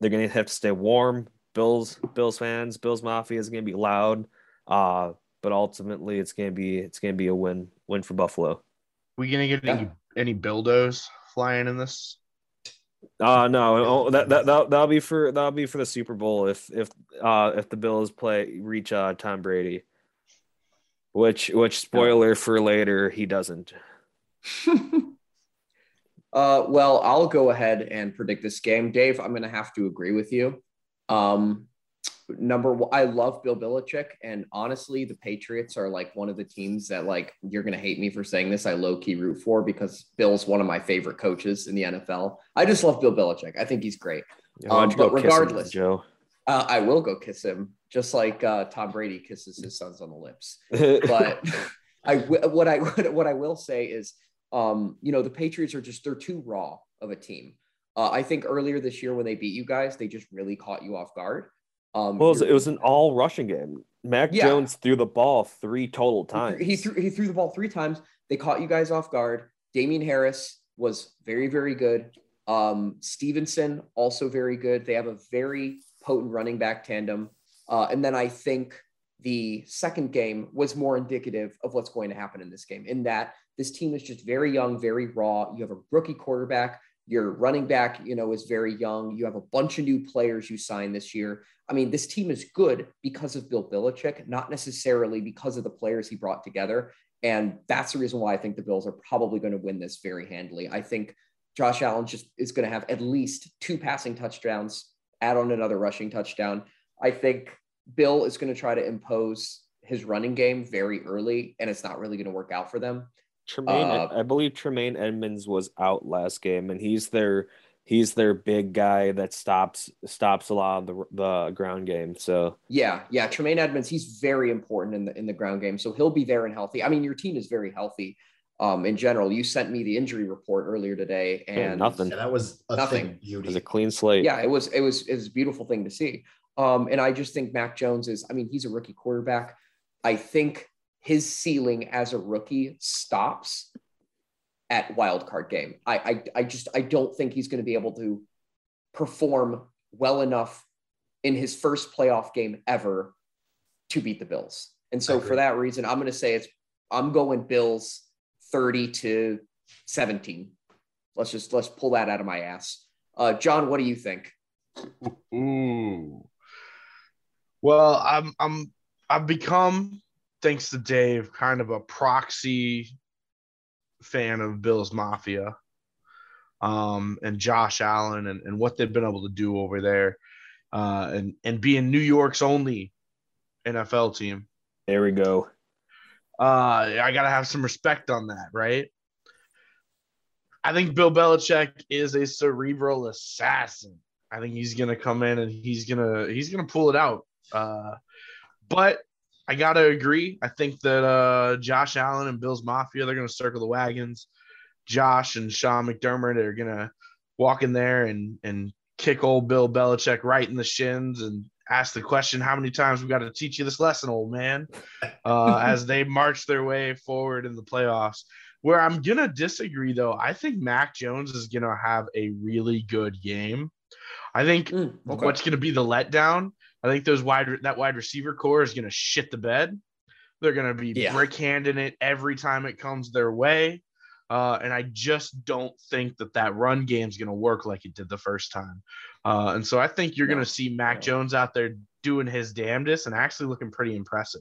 they're going to have to stay warm. Bills, Bills fans, Bills Mafia is going to be loud. Uh, but ultimately it's going to be, it's going to be a win, win for Buffalo. We gonna get any any buildos flying in this? Uh no, oh, that that that that'll be for that'll be for the Super Bowl if if uh if the Bills play reach uh Tom Brady. Which which spoiler for later he doesn't. Uh, well, I'll go ahead and predict this game. Dave, I'm going to have to agree with you. Um, number one, I love Bill Belichick, and honestly, the Patriots are like one of the teams that like you're going to hate me for saying this. I low key root for because Bill's one of my favorite coaches in the NFL. I just love Bill Belichick. I think he's great. Don't Um, but kiss him, regardless- Joe? Uh, I will go kiss him, just like uh, Tom Brady kisses his sons on the lips. but I w- what I what I will say is, um, you know, the Patriots are just they're too raw of a team. Uh, I think earlier this year when they beat you guys, they just really caught you off guard. Um, well, it was, it was an all rushing game. Mac Yeah. Jones threw the ball three total times. He threw he threw the ball three times. They caught you guys off guard. Damien Harris was very very good. Um, Stevenson also very good. They have a very potent running back tandem. Uh, and then I think the second game was more indicative of what's going to happen in this game. In that this team is just very young, very raw. You have a rookie quarterback. Your running back, you know, is very young. You have a bunch of new players you signed this year. I mean, this team is good because of Bill Belichick, not necessarily because of the players he brought together. And that's the reason why I think the Bills are probably going to win this very handily. I think Josh Allen just is going to have at least two passing touchdowns, add on another rushing touchdown. I think Bill is going to try to impose his running game very early, and it's not really going to work out for them. Tremaine, Uh, I believe Tremaine Edmunds was out last game, and he's their he's their big guy that stops stops a lot of the the ground game. So Yeah, yeah. Tremaine Edmunds, he's very important in the in the ground game, so he'll be there and healthy. I mean, your team is very healthy um, in general. You sent me the injury report earlier today, Yeah, and nothing. Yeah, that was a Nothing. thing beauty. it was a clean slate. yeah, it was it was it was a beautiful thing to see. Um, and I just think Mac Jones is. I mean, he's a rookie quarterback. I think his ceiling as a rookie stops at wild card game. I I, I just I don't think he's going to be able to perform well enough in his first playoff game ever to beat the Bills. And so for that reason, I'm going to say it's I'm going Bills 30 to 17. Let's just let's pull that out of my ass. Uh, John, what do you think? Ooh. Well, I'm I'm I've become, thanks to Dave, kind of a proxy fan of Bills Mafia. Um, and Josh Allen and, and what they've been able to do over there. Uh, and and being New York's only NFL team. There we go. Uh, I gotta have some respect on that, right? I think Bill Belichick is a cerebral assassin. I think he's gonna come in and he's gonna he's gonna pull it out. Uh, but I gotta agree. I think that uh, Josh Allen and Bill's Mafia they're gonna circle the wagons. Josh and Sean McDermott are gonna walk in there and and kick old Bill Belichick right in the shins and ask the question, how many times we got to teach you this lesson, old man, uh, as they march their way forward in the playoffs. Where I'm gonna disagree though, I think Mac Jones is gonna have a really good game. I think Mm, okay. what's gonna be the letdown. I think those wide that wide receiver core is gonna shit the bed. They're gonna be Yeah. brick handing it every time it comes their way. Uh, and I just don't think that that run game is going to work like it did the first time. Uh, and so I think you're No. going to see Mac No. Jones out there doing his damnedest and actually looking pretty impressive.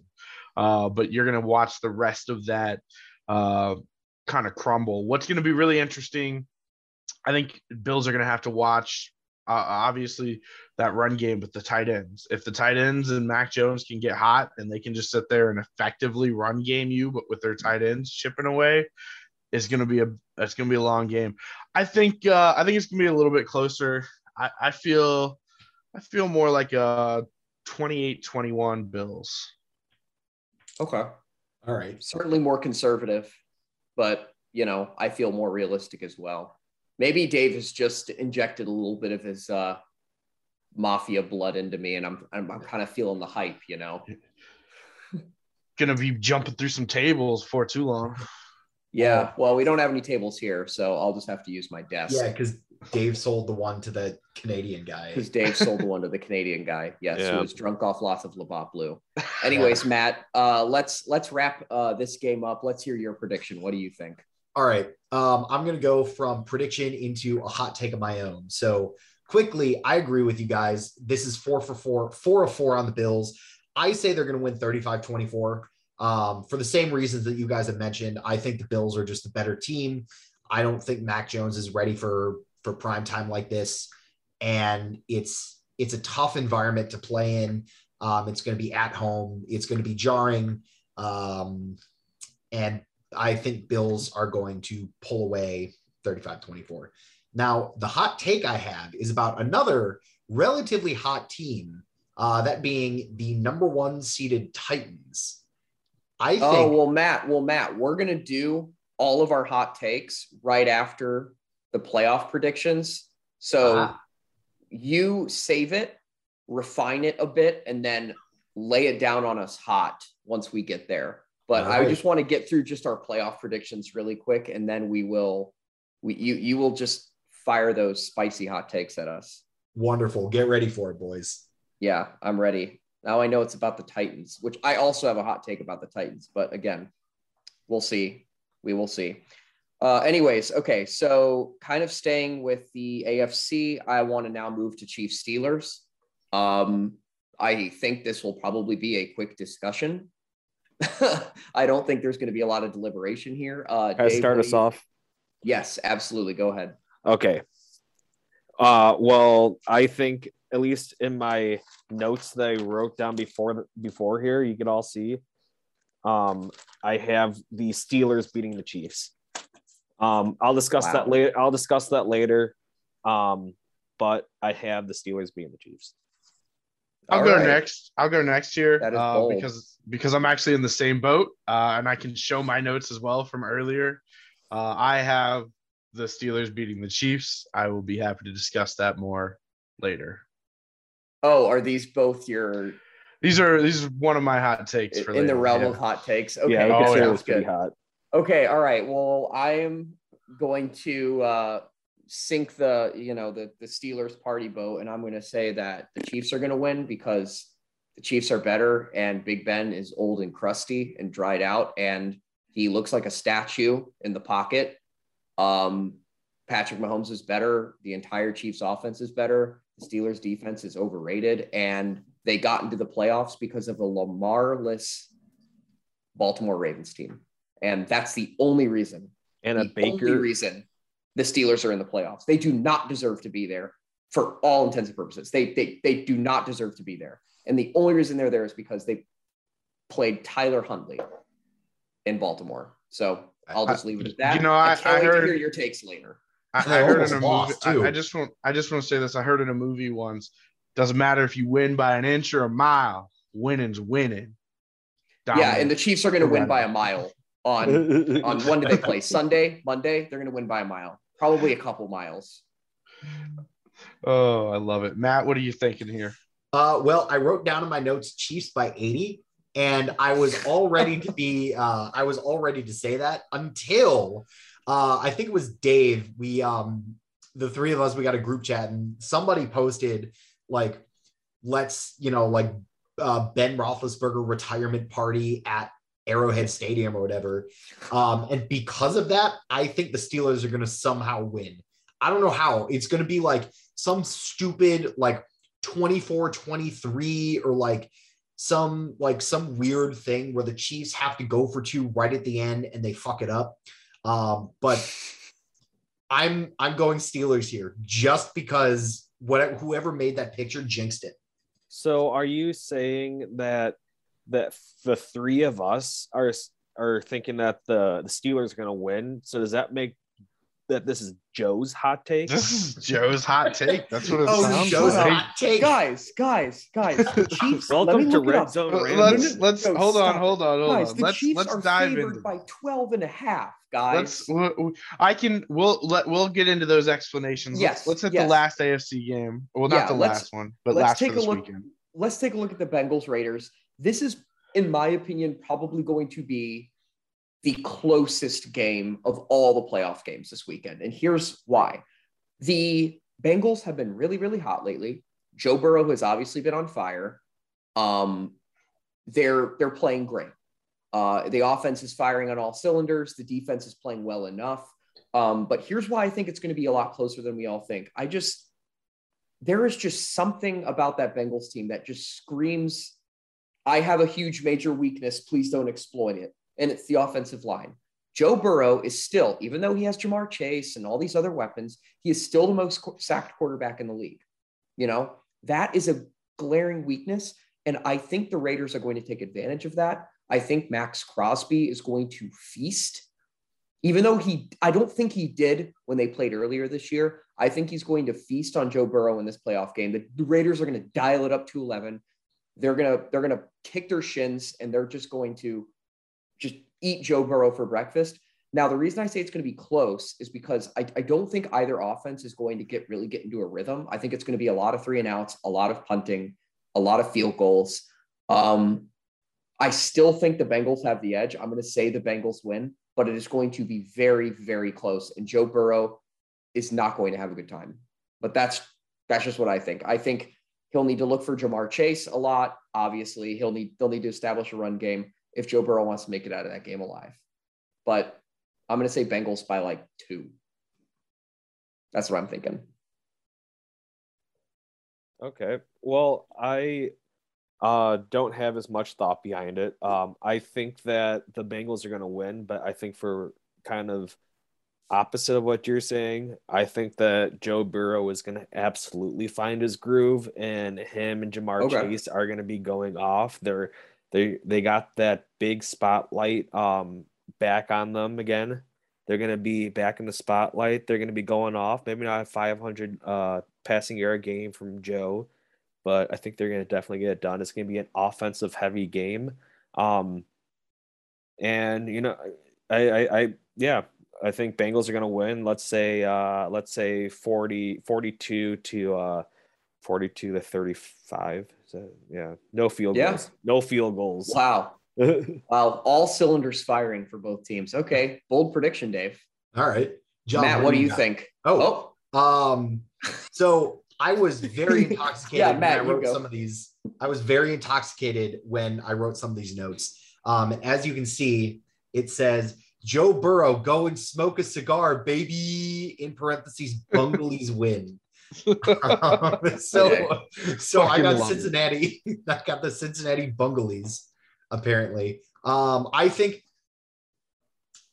Uh, but you're going to watch the rest of that uh, kind of crumble. What's going to be really interesting, I think Bills are going to have to watch. Uh, obviously, that run game with the tight ends. If the tight ends and Mac Jones can get hot and they can just sit there and effectively run game you, but with their tight ends chipping away, it's gonna be a it's gonna be a long game. I think uh, I think it's gonna be a little bit closer. I, I feel I feel more like a 28-21 Bills. Okay. All right. Certainly more conservative, but you know, I feel more realistic as well. Maybe Dave has just injected a little bit of his uh, mafia blood into me, and I'm I'm, I'm kind of feeling the hype. You know. Gonna be jumping through some tables for too long. Yeah. Well, we don't have any tables here, so I'll just have to use my desk. Yeah, because Dave sold the one to the Canadian guy. Because Dave sold the one to the Canadian guy. Yes, Yeah. who was drunk off lots of Labatt Blue. Anyways, Matt, uh, let's let's wrap uh, this game up. Let's hear your prediction. What do you think? All right. Um, I'm going to go from prediction into a hot take of my own. So quickly, I agree with you guys. This is four for four, four of four on the Bills. I say they're going to win 35 24 um, for the same reasons that you guys have mentioned. I think the Bills are just a better team. I don't think Mac Jones is ready for for prime time like this, and it's it's a tough environment to play in. Um, it's going to be at home. It's going to be jarring, um, and I think Bills are going to pull away 35-24. Now, the hot take I have is about another relatively hot team, uh, that being the number one seeded Titans. I think Oh well, Matt. Well, Matt, we're gonna do all of our hot takes right after the playoff predictions. So Ah. you save it, refine it a bit, and then lay it down on us hot once we get there. But All I just want to get through just our playoff predictions really quick, and then we will. We you you will just fire those spicy hot takes at us. wonderful. Get ready for it, boys. Yeah, I'm ready. Now I know it's about the Titans, which I also have a hot take about the Titans, but again, we'll see. We will see. Uh, anyways, okay, so kind of staying with the AFC, I want to now move to Chiefs Steelers. Um, I think this will probably be a quick discussion. I don't think there's going to be a lot of deliberation here. Uh, Can I Dave, start us you- off? Yes, absolutely. Go ahead. Okay. Uh, well, I think at least in my notes that I wrote down before before here, you can all see. Um, I have the Steelers beating the Chiefs. Um, I'll discuss that later. I'll discuss that later. Um, but I have the Steelers beating the Chiefs. I'll All go right. next. I'll go next here That is uh, bold. because because I'm actually in the same boat uh, and I can show my notes as well from earlier. Uh, I have the Steelers beating the Chiefs. I will be happy to discuss that more later. Oh, are these both your These are these are one of my hot takes for in the realm yeah. of hot takes? Okay, yeah, oh, yeah. sounds good. hot. Okay, all right. Well, I am going to uh, sink the you know the the Steelers party boat, and I'm going to say that the Chiefs are going to win because the Chiefs are better, and Big Ben is old and crusty and dried out, and he looks like a statue in the pocket. Um, Patrick Mahomes is better. The entire Chiefs offense is better. The Steelers defense is overrated, and they got into the playoffs because of a Lamar-less Baltimore Ravens team. And that's the only reason. And a the only Baker. reason the Steelers are in the playoffs. They do not deserve to be there for all intents and purposes. They they they do not deserve to be there. And the only reason they're there is because they played Tyler Huntley in Baltimore. So I'll just leave it at that. You know, I- can't I wait heard- to hear your takes later. I, I heard in a movie. lost, I, too. I just want. I just want to say this. I heard in a movie once. Doesn't matter if you win by an inch or a mile. Winning's winning. Yeah, and the Chiefs are going to win by a mile on on when do they play? Sunday, Monday. They're going to win by a mile, probably a couple miles. oh, I love it, Matt. What are you thinking here? Uh, well, I wrote down in my notes Chiefs by 80, and I was all ready to be. Uh, I was all ready to say that until uh, I think it was Dave. We um, the three of us we got a group chat, and somebody posted like, "Let's you know like uh, Ben Roethlisberger retirement party at Arrowhead Stadium or whatever." Um, and because of that, I think the Steelers are going to somehow win. I don't know how. It's going to be like some stupid like 24 23 or like some like some weird thing where the Chiefs have to go for two right at the end and they fuck it up. Um, but I'm I'm going Steelers here just because what whoever made that picture jinxed it. So are you saying that that the three of us are are thinking that the the Steelers are going to win? So does that make that this is Joe's hot take? This is Joe's hot take. That's what it Oh, sounds Joe's like. hot take. guys, guys, guys. The Chiefs. Welcome to look Red. Zone Let's let's No, hold on, hold on, hold Guys, on. the Let's Chiefs let's are dive favored into by this. 12 and a half, guys. Let's. w- w- I can. We'll let. We'll get into those explanations. Yes, Let's, let's hit yes. the last AFC game. Well, not Yeah, the last one, but let's last take for a this look- weekend. Let's take a look at the Bengals Raiders. This is, in my opinion, probably going to be the closest game of all the playoff games this weekend. And here's why. The Bengals have been really, really hot lately. Joe Burrow has obviously been on fire. Um, they're they're playing great. Uh, the offense is firing on all cylinders. The defense is playing well enough. Um, but here's why I think it's going to be a lot closer than we all think. I just there is just something about that Bengals team that just screams, I have a huge major weakness. Please don't exploit it. And it's the offensive line. Joe Burrow is still, even though he has Ja'Marr Chase and all these other weapons, he is still the most sacked quarterback in the league. You know, that is a glaring weakness. And I think the Raiders are going to take advantage of that. I think Maxx Crosby is going to feast even though he I don't think he did when they played earlier this year. I think he's going to feast on Joe Burrow in this playoff game. The, the Raiders are going to dial it up to 11. They're to they're to kick their shins and they're just going to just eat Joe Burrow for breakfast. Now, the reason I say it's going to be close is because I, I don't think either offense is going to get really get into a rhythm. I think it's going to be a lot of three and outs, a lot of punting, a lot of field goals. Um, I still think the Bengals have the edge. I'm going to say the Bengals win, but it is going to be very, very close. And Joe Burrow is not going to have a good time. But that's that's just what I think. I think he'll need to look for Ja'Marr Chase a lot. Obviously, he'll need they'll need to establish a run game if Joe Burrow wants to make it out of that game alive. But I'm going to say Bengals by like two. That's what I'm thinking. Okay. Well, I uh, don't have as much thought behind it. Um, I think that the Bengals are going to win, but I think for kind of opposite of what you're saying, I think that Joe Burrow is going to absolutely find his groove, and him and Ja'Marr Okay. Chase are going to be going off. They're they they got that big spotlight um back on them again. They're going to be back in the spotlight. They're going to be going off. Maybe not a 500 uh, passing yard game from Joe, but I think they're going to definitely get it done. It's going to be an offensive heavy game. Um, and you know, I, I, I, yeah, I think Bengals are going to win. Let's say, uh, let's say 40, 42 to, uh, 42 to 35. So yeah, no field Yeah. goals, no field goals. Wow. Wow. All cylinders firing for both teams. Okay. Bold prediction, Dave. All right. John, Matt, what do you got? think? Oh, Oh, Um, so I was very intoxicated Yeah, when Matt, I wrote some of these. I was very intoxicated when I wrote some of these notes. Um, and as you can see, it says Joe Burrow, go and smoke a cigar, baby. In parentheses, Bungley's win. Um, so, so I got it. Cincinnati. I got the Cincinnati Bungleys. Apparently, um, I think.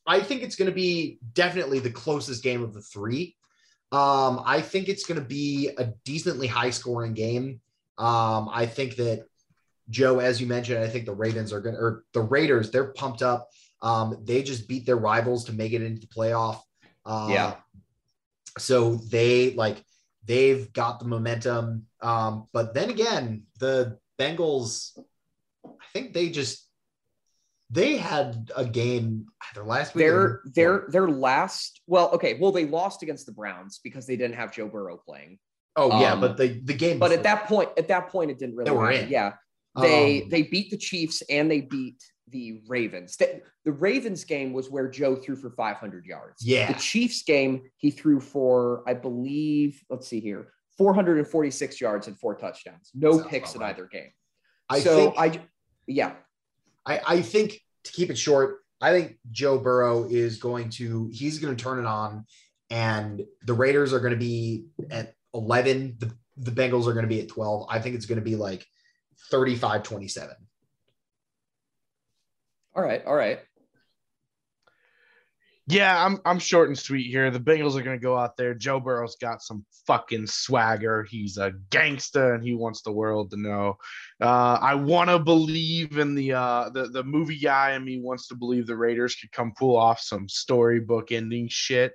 I think it's going to be definitely the closest game of the three. Um, I think it's going to be a decently high scoring game. Um, I think that Joe, as you mentioned, I think the Ravens are going to, or the Raiders, they're pumped up. Um, they just beat their rivals to make it into the playoff. Uh, Yeah. So they like, they've got the momentum. Um, but then again, the Bengals, I think they just, they had a game either last week. their their their last well, okay, well, they lost against the Browns because they didn't have Joe Burrow playing. Oh yeah, Um, but the the game. But at that point, at that point, it didn't really They were in. Yeah, they Um, they beat the Chiefs and they beat the Ravens. The, the Ravens game was where Joe threw for 500 yards. Yeah. The Chiefs game, he threw for, I believe, let's see here, 446 yards and four touchdowns. No Sounds picks in right. either game. I so think I, yeah, I, I think to keep it short, I think Joe Burrow is going to he's going to turn it on, and the Raiders are going to be at 11. The, the Bengals are going to be at 12. I think it's going to be like 35 27. All right, all right. Yeah, I'm I'm short and sweet here. The Bengals are gonna go out there. Joe Burrow's got some fucking swagger. He's a gangster and he wants the world to know. Uh, I want to believe in the uh, the the movie guy in me wants to believe the Raiders could come pull off some storybook ending shit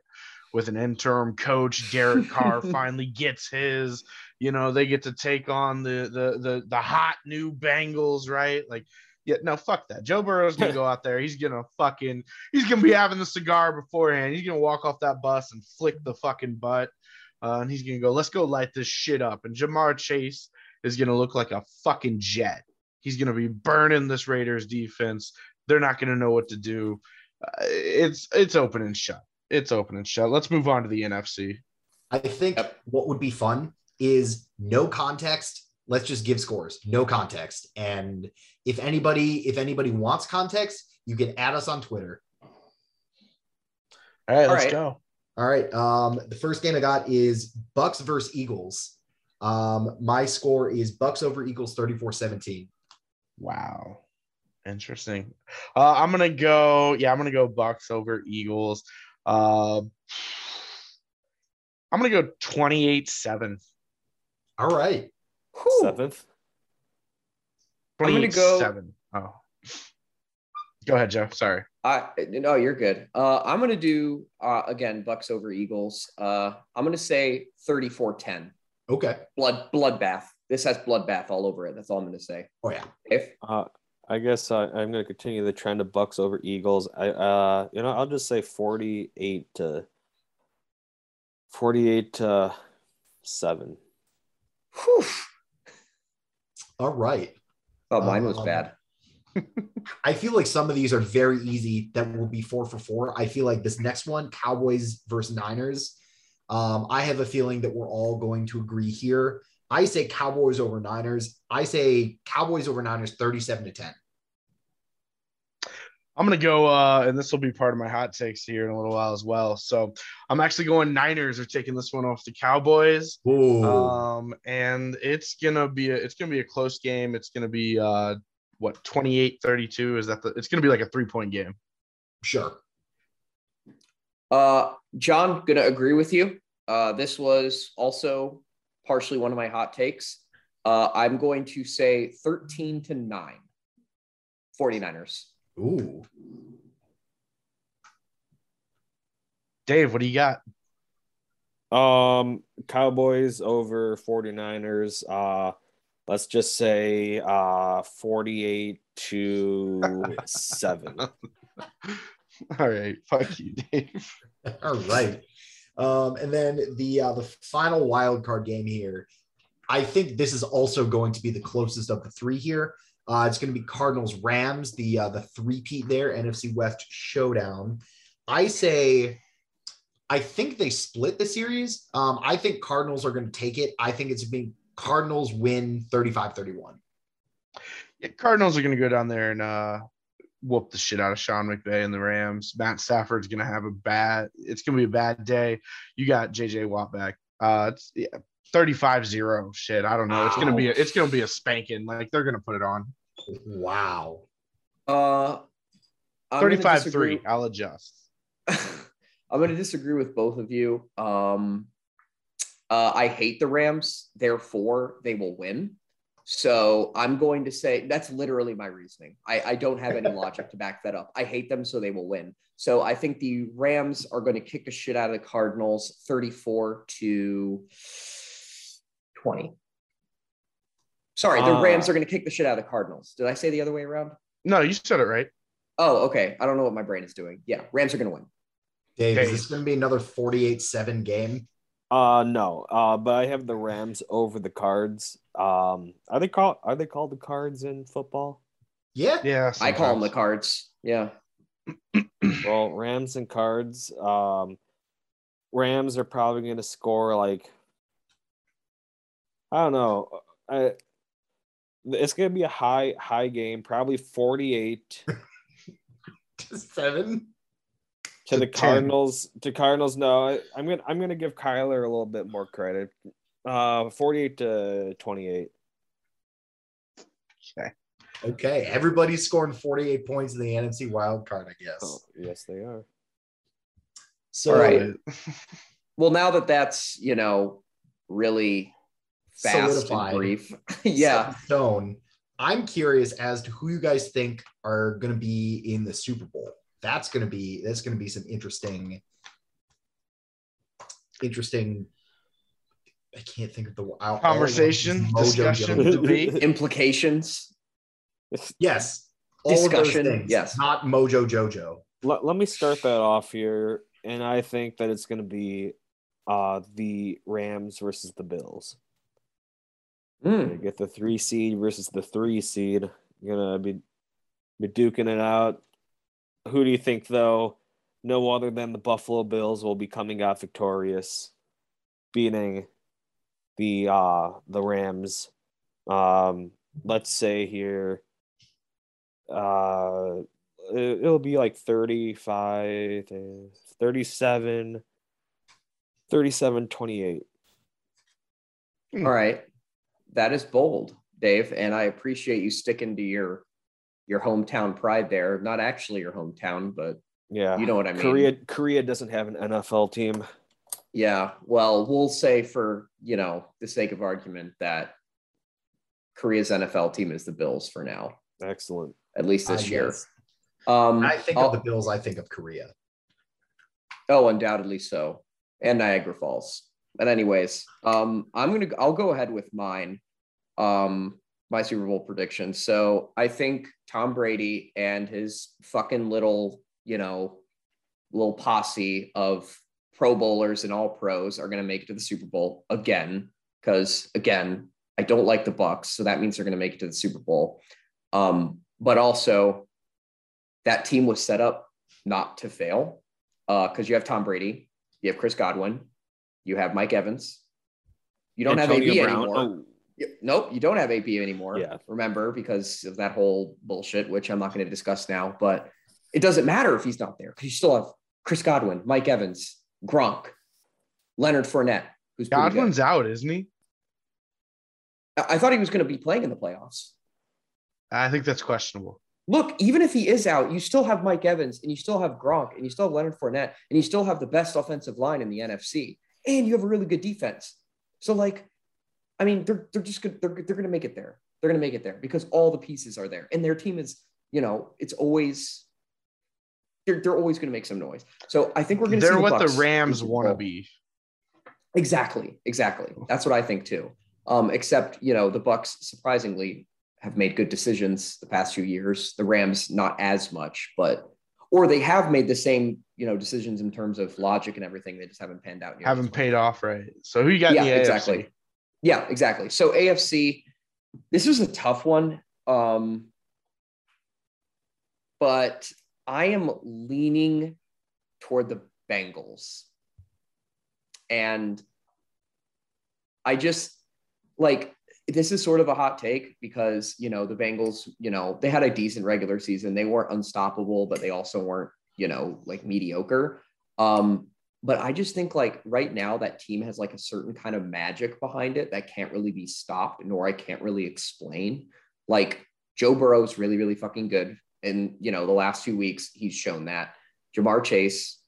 with an interim coach. Derek Carr finally gets his. You know, they get to take on the the the the hot new Bengals, right? Like, yeah, no, fuck that. Joe Burrow's gonna go out there. He's gonna fucking he's gonna be having the cigar beforehand. He's gonna walk off that bus and flick the fucking butt, uh, and he's gonna go, "Let's go light this shit up." And Ja'Marr Chase is gonna look like a fucking jet. He's gonna be burning this Raiders defense. They're not gonna know what to do. Uh, it's it's open and shut. It's open and shut. Let's move on to the NFC. I think Yep. what would be fun is no context. Let's just give scores, no context. And if anybody, if anybody wants context, you can add us on Twitter. All right, All let's right. go. All right. Um, the first game I got is Bucks versus Eagles. Um, my score is Bucks over Eagles 34-17. Wow. Interesting. Uh, I'm gonna go. Yeah, I'm gonna go Bucks over Eagles. Uh, I'm gonna go 28-7. All right. Whew. Seventh. I'm gonna go- 28-7. Oh. Go ahead, Joe. Sorry. I no, you're good. Uh, I'm gonna do uh, again Bucks over Eagles. Uh, I'm gonna say 34-10. Okay. Blood bloodbath. This has bloodbath all over it. That's all I'm gonna say. Oh yeah. If Uh, I guess I, I'm going to continue the trend of Bucks over Eagles. I, uh, you know, I'll just say 48 to 48 to seven. whew, All right. Oh, mine was Um, bad. I feel like some of these are very easy that will be four for four. I feel like this next one, Cowboys versus Niners. Um, I have a feeling that we're all going to agree here. I say Cowboys over Niners. I say Cowboys over Niners 37 to 10. I'm gonna go, uh, and this will be part of my hot takes here in a little while as well. So I'm actually going Niners are taking this one off the Cowboys. Ooh. Um, and it's gonna be a, it's gonna be a close game. It's gonna be uh, what 28-32 is that the? It's gonna be like a three point game. sure. Uh, John, gonna agree with you. Uh, this was also partially one of my hot takes. Uh, I'm going to say 13 to 9. 49ers. Ooh. Dave, what do you got? Um, Cowboys over 49ers. Uh, let's just say uh 48 to 7. All right, fuck you, Dave. All right. Um, and then the uh, the final wild card game here. I think this is also going to be the closest of the three here. Uh, it's going to be Cardinals Rams, the uh, the three peat there, NFC West showdown. I say, I think they split the series. Um, I think Cardinals are going to take it. I think it's being Cardinals win 35-31. Yeah, Cardinals are gonna go down there and uh, whoop the shit out of Sean McVay and the Rams. Matt Stafford's gonna have a bad. It's gonna be a bad day. You got JJ Watt back. Uh, it's yeah, 35-0. Shit, I don't know. It's gonna be a, it's gonna be a spanking. Like they're gonna put it on. Wow. Uh, 35-3. disagree- I'll adjust. I'm going to disagree with both of you. Um, uh, I hate the Rams, therefore they will win. So I'm going to say that's literally my reasoning. I, I don't have any logic to back that up. I hate them, so they will win. So I think the Rams are going to kick the shit out of the Cardinals 34 to 20. Sorry, the Uh, Rams are going to kick the shit out of the Cardinals. Did I say the other way around? No, you said it right. Oh, okay. I don't know what my brain is doing. Yeah, Rams are going to win. Dave, is this going to be another 48-7 game? Uh no. Uh but I have the Rams over the Cards. Um are they called are they called the Cards in football? Yeah. Yeah, I call them the cards. Yeah. Well, Rams and Cards. Um Rams are probably going to score like I don't know. I, it's going to be a high high game, probably 48 to Seven. to To the 10. Cardinals. To Cardinals no. I, I'm going to I'm going to give Kyler a little bit more credit. Uh 48 to 28. Okay. Okay. Everybody's scoring 48 points in the NFC wild card, I guess. Oh, yes they are. So All right. Well, now that that's, you know, really fast Solidified. and brief. yeah. stone. I'm curious as to who you guys think are going to be in the Super Bowl. That's going to be that's going to be some interesting, interesting. I can't think of the all- all I want is Conversation, Mojo discussion, debate. Implications. Yes, all of those Discussion, yes. not Mojo Jojo. let, let me start that off here and i think that it's going to be uh the rams versus the bills Hmm. you get the three seed versus the three seed you're gonna be be duking it out who do you think though no other than the buffalo bills will be coming out victorious beating the uh the rams um let's say here uh it- it'll be like 35 to 37 37 28 All right. That is bold, Dave. And I appreciate you sticking to your your hometown pride there. Not actually your hometown, but yeah you know what I mean. korea korea doesn't have an nfl team Yeah. Well, we'll say for, you know, the sake of argument that Korea's NFL team is the Bills for now, excellent at least this I year. guess. Um, When I think I'll- of the Bills. I think of Korea. Oh, undoubtedly so. And Niagara Falls. But anyways, um, I'm gonna I'll go ahead with mine. Um, my Super Bowl prediction. So I think Tom Brady and his fucking little, you know, little posse of pro bowlers and all pros are gonna make it to the Super Bowl again. Because again, I don't like the Bucks, so that means they're gonna make it to the Super Bowl. Um, but also that team was set up not to fail because you have Tom Brady, you have Chris Godwin, you have Mike Evans. You don't Antonio have AB Brown. anymore. Oh, nope, you don't have AB anymore. Yeah. Remember, because of that whole bullshit, which I'm not going to discuss now, but it doesn't matter if he's not there because you still have Chris Godwin, Mike Evans, Gronk, Leonard Fournette, who's pretty good. Godwin's out, isn't he? I I thought he was going to be playing in the playoffs. I think that's questionable. Look, even if he is out, you still have Mike Evans and you still have Gronk and you still have Leonard Fournette and you still have the best offensive line in the NFC and you have a really good defense. So, like, I mean, they're they're just good. They're they're going to make it there. They're going to make it there because all the pieces are there and their team is, you know, it's always they're they're always going to make some noise. So I think we're going to. They're see what Bucks the Rams want to be. Exactly, exactly. That's what I think too. Um, except you know the Bucks surprisingly have made good decisions the past few years. The Rams not as much, but or they have made the same you know decisions in terms of logic and everything. They just haven't panned out. as Haven't paid off right. So who you got Yeah, in the AFC? exactly. Yeah, exactly. So AFC, this was a tough one. Um, but I am leaning toward the Bengals. And I just like this is sort of a hot take because you know the Bengals, you know, they had a decent regular season. They weren't unstoppable, but they also weren't, you know, like mediocre. Um, but I just think like right now that team has like a certain kind of magic behind it that can't really be stopped, nor I can't really explain. Like Joe Burrow's really, really fucking good. And you know, the last two weeks he's shown that. Ja'Marr Chase,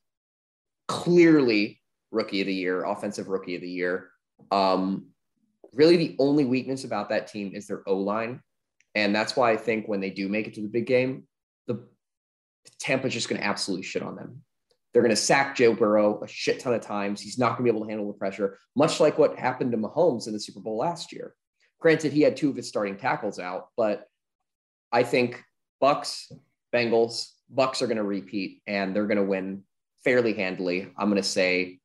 clearly rookie of the year, offensive rookie of the year. Um, really the only weakness about that team is their O-line. And that's why I think when they do make it to the big game, the Tampa's just going to absolutely shit on them. They're going to sack Joe Burrow a shit ton of times. He's not going to be able to handle the pressure, much like what happened to Mahomes in the Super Bowl last year. Granted, he had two of his starting tackles out, but I think Bucks, Bengals, Bucks are going to repeat and they're going to win fairly handily. I'm going to say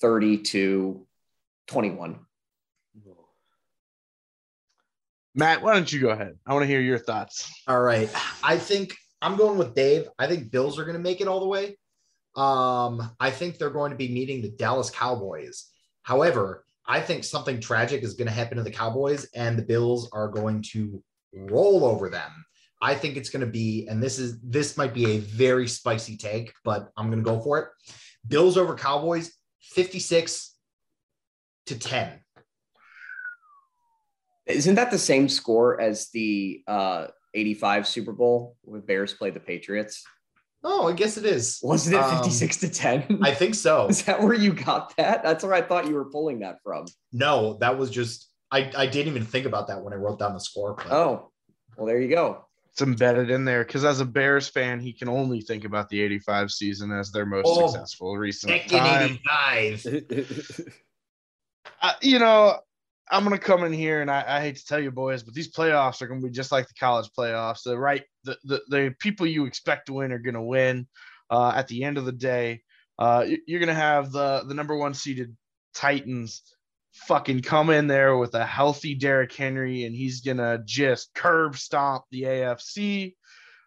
30 to 21. Matt, why don't you go ahead? I want to hear your thoughts. All right. I think I'm going with Dave. I think Bills are going to make it all the way. Um, I think they're going to be meeting the Dallas Cowboys. However, I think something tragic is going to happen to the Cowboys and the Bills are going to roll over them. I think it's going to be, and this is this might be a very spicy take, but I'm going to go for it. Bills over Cowboys, 56 to 10. Isn't that the same score as the uh, 85 Super Bowl when Bears played the Patriots? Oh, I guess it is. Wasn't it Um, 56 to 10? I think so. Is that where you got that? That's where I thought you were pulling that from. No, that was just I, I didn't even think about that when I wrote down the score. but- Oh, well, there you go. It's embedded in there because as a Bears fan, he can only think about the 85 season as their most Oh, successful recent time. 85. Uh, you know, I'm gonna come in here and I, I hate to tell you boys, but these playoffs are gonna be just like the college playoffs. The right the the, the people you expect to win are gonna win. Uh, at the end of the day, uh, you- you're gonna have the the number one seeded Titans fucking come in there with a healthy Derrick Henry and he's gonna just curb stomp the AFC.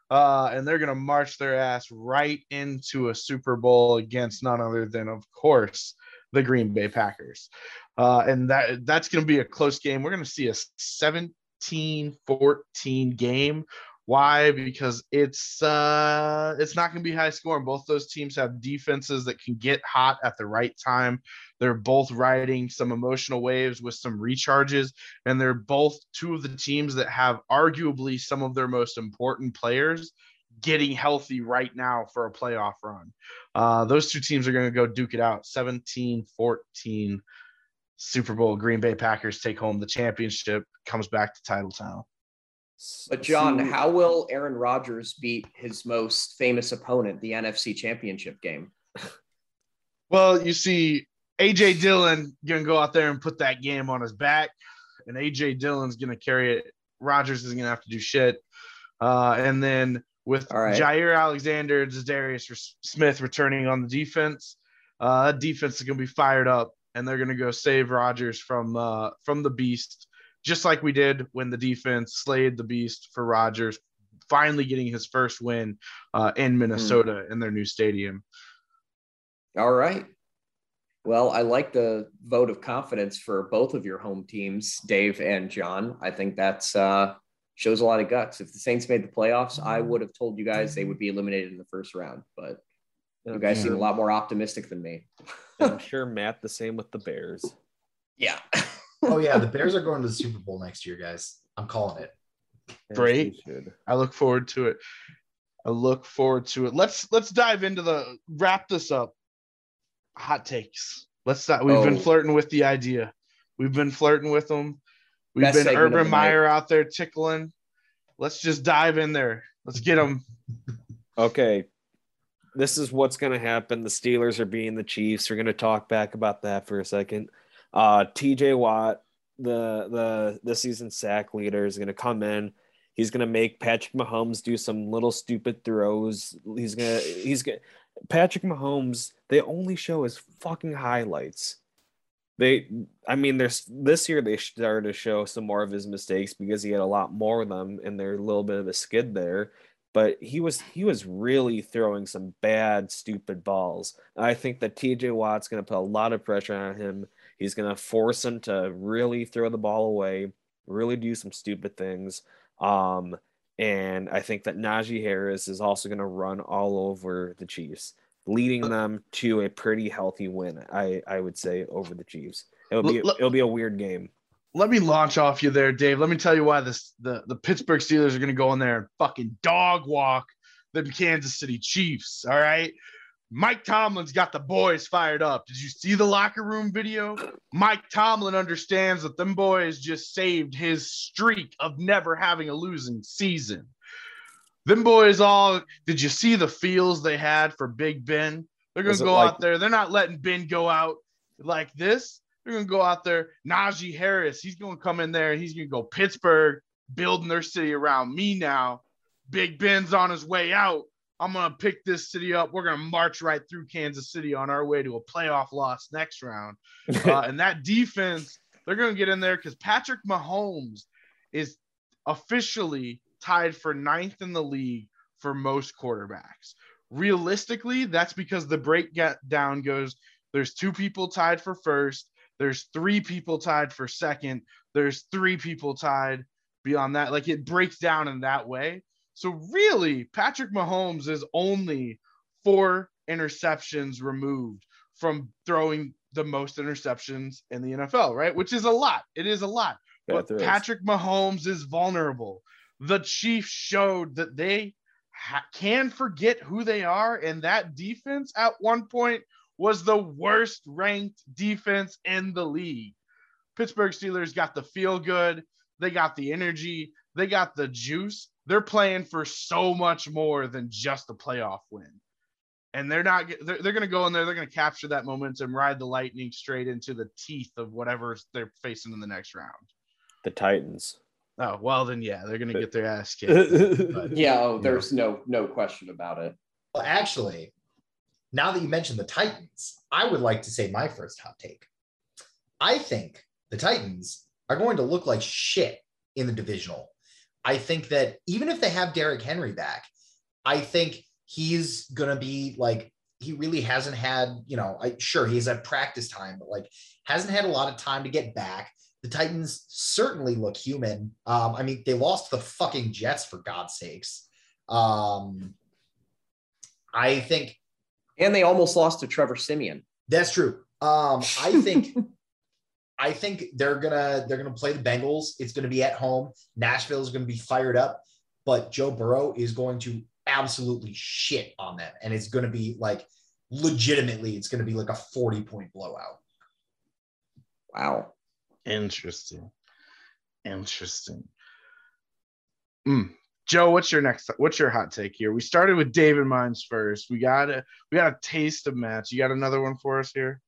Uh, and they're gonna march their ass right into a Super Bowl against none other than, of course, the Green Bay Packers. Uh, and that that's going to be a close game. We're going to see a 17 14 game. Why? Because it's uh, it's not going to be high scoring. Both those teams have defenses that can get hot at the right time. They're both riding some emotional waves with some recharges, and they're both two of the teams that have arguably some of their most important players getting healthy right now for a playoff run. Uh, those two teams are going to go duke it out 17 14 Super Bowl. Green Bay Packers take home the championship, comes back to Titletown. But, John, how will Aaron Rodgers beat his most famous opponent, the NFC Championship game? Well, you see, AJ Dillon going to go out there and put that game on his back, and AJ Dillon's going to carry it. Rodgers is going to have to do shit. Uh, and then with right. Jaire Alexander and Darius Smith returning on the defense, uh, that defense is going to be fired up, and they're going to go save Rodgers from uh, from the beast, just like we did when the defense slayed the beast for Rodgers, finally getting his first win uh, in Minnesota in their new stadium. All right. Well, I like the vote of confidence for both of your home teams, Dave and John. I think that's uh, shows a lot of guts. If the Saints made the playoffs, I mm-hmm. would have told you guys they would be eliminated in the first round, but you guys seem a lot more optimistic than me. I'm sure Matt the same with the Bears. Yeah. oh yeah, the Bears are going to the Super Bowl next year, guys. I'm calling it. Great. I look forward to it. I look forward to it. Let's let's dive into the wrap this up. Hot takes. Let's start. We've been Oh. flirting with the idea. We've been flirting with them. We've Best been Urban. Meyer out there tickling. Let's just dive in there. Let's get them. Okay. This is what's going to happen. The Steelers are being the Chiefs. We're going to talk back about that for a second. Uh, TJ Watt, the the this season sack leader, is going to come in. He's going to make Patrick Mahomes do some little stupid throws. He's going to he's going Patrick Mahomes, they only show his fucking highlights. They I mean there's this year they started to show some more of his mistakes because he had a lot more of them and they're a little bit of a skid there. But he was he was really throwing some bad stupid balls. I think that tj watt's going to put a lot of pressure on him. He's going to force him to really throw the ball away really do some stupid things. Um and i think that najee harris is also going to run all over the chiefs leading them to a pretty healthy win i i would say over the chiefs it'll be it'll be a weird game Let me launch off you there, Dave. Let me tell you why this the, the Pittsburgh Steelers are gonna go in there and fucking dog walk the Kansas City Chiefs. All right. Mike Tomlin's got the boys fired up. Did you see the locker room video? Mike Tomlin understands that them boys just saved his streak of never having a losing season. Them boys all did you see the feels they had for Big Ben? They're gonna go like- out there. They're not letting Ben go out like this. They're gonna go out there. Najee Harris, he's gonna come in there and he's gonna go Pittsburgh, building their city around me now. Big Ben's on his way out. I'm gonna pick this city up. We're gonna march right through Kansas City on our way to a playoff loss next round. Uh, and that defense, they're gonna get in there because Patrick Mahomes is officially tied for ninth in the league for most quarterbacks. Realistically, that's because the breakdown goes there's two people tied for first, there's three people tied for second, there's three people tied beyond that. Like it breaks down in that way. So really, Patrick Mahomes is only four interceptions removed from throwing the most interceptions in the NFL, right? Which is a lot. It is a lot. But Patrick Mahomes is vulnerable. The Chiefs showed that they ha- can forget who they are, and that defense at one point was the worst ranked defense in the league. Pittsburgh Steelers got the feel good, they got the energy, they got the juice. They're playing for so much more than just a playoff win. And they're not they're, they're going to go in there, they're going to capture that momentum, ride the lightning straight into the teeth of whatever they're facing in the next round. The Titans. Oh, well then yeah, they're going to get their ass kicked. But, yeah, oh, there's no no question about it. Well, actually, now that you mentioned the Titans, I would like to say my first hot take. I think the Titans are going to look like shit in the divisional. I think that even if they have Derrick Henry back, I think he's going to be like, he really hasn't had, you know, I, sure, he's at practice time, but like hasn't had a lot of time to get back. The Titans certainly look human. Um, I mean, they lost the fucking Jets for God's sakes. Um, I think, and they almost lost to Trevor Siemian. That's true. Um, I think I think they're gonna they're gonna play the Bengals. It's gonna be at home. Nashville is gonna be fired up, but Joe Burrow is going to absolutely shit on them, and it's gonna be like legitimately, it's gonna be like a forty point blowout. Wow, interesting, interesting. Mm. Joe, what's your next? What's your hot take here? We started with David Mines first. We got a we got a taste of match. You got another one for us here?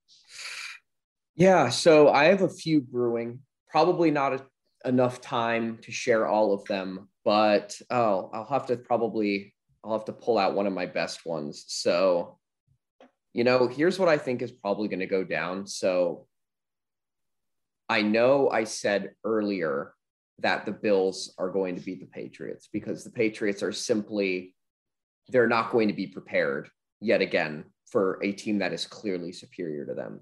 Yeah, so I have a few brewing. Probably not a, enough time to share all of them, but oh, I'll have to probably I'll have to pull out one of my best ones. So, you know, here's what I think is probably going to go down. So, I know I said earlier that the Bills are going to beat the Patriots because the Patriots are simply they're not going to be prepared yet again for a team that is clearly superior to them.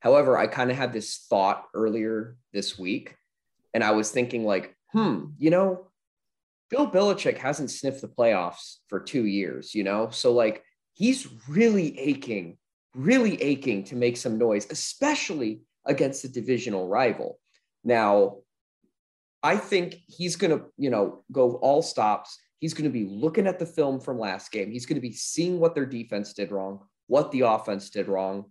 However, I kind of had this thought earlier this week, and I was thinking, like, hmm, you know, Bill Belichick hasn't sniffed the playoffs for two years, you know? So, like, he's really aching, really aching to make some noise, especially against a divisional rival. Now, I think he's going to, you know, go all stops. He's going to be looking at the film from last game. He's going to be seeing what their defense did wrong, what the offense did wrong,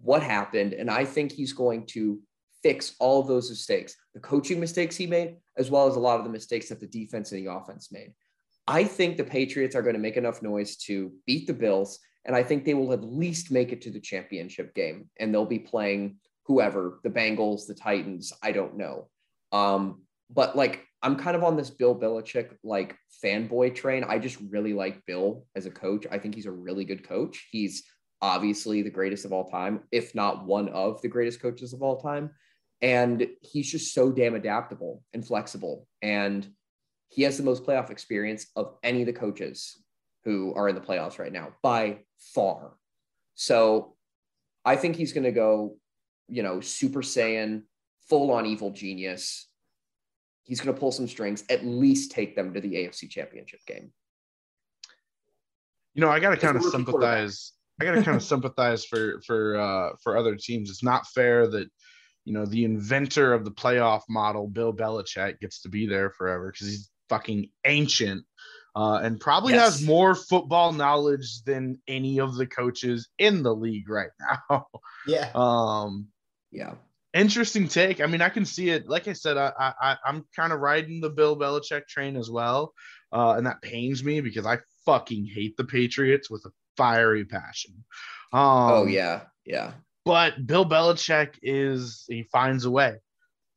what happened. And I think he's going to fix all of those mistakes the coaching mistakes he made, as well as a lot of the mistakes that the defense and the offense made. I think the Patriots are going to make enough noise to beat the Bills. And I think they will at least make it to the championship game. And they'll be playing whoever the Bengals, the Titans, I don't know. Um, but like, I'm kind of on this Bill Belichick like fanboy train. I just really like Bill as a coach. I think he's a really good coach. He's obviously the greatest of all time, if not one of the greatest coaches of all time. And he's just so damn adaptable and flexible. And he has the most playoff experience of any of the coaches who are in the playoffs right now by far. So I think he's going to go, you know, Super Saiyan, full on evil genius. He's going to pull some strings, at least take them to the AFC championship game. You know, I got to kind of sympathize. I gotta kind of sympathize for for uh, for other teams. It's not fair that you know the inventor of the playoff model, Bill Belichick, gets to be there forever because he's fucking ancient uh, and probably yes. has more football knowledge than any of the coaches in the league right now. Yeah. Um. Yeah. Interesting take. I mean, I can see it. Like I said, I, I I'm kind of riding the Bill Belichick train as well, uh, and that pains me because I fucking hate the Patriots with a fiery passion. Um, oh yeah, yeah. But Bill Belichick is he finds a way.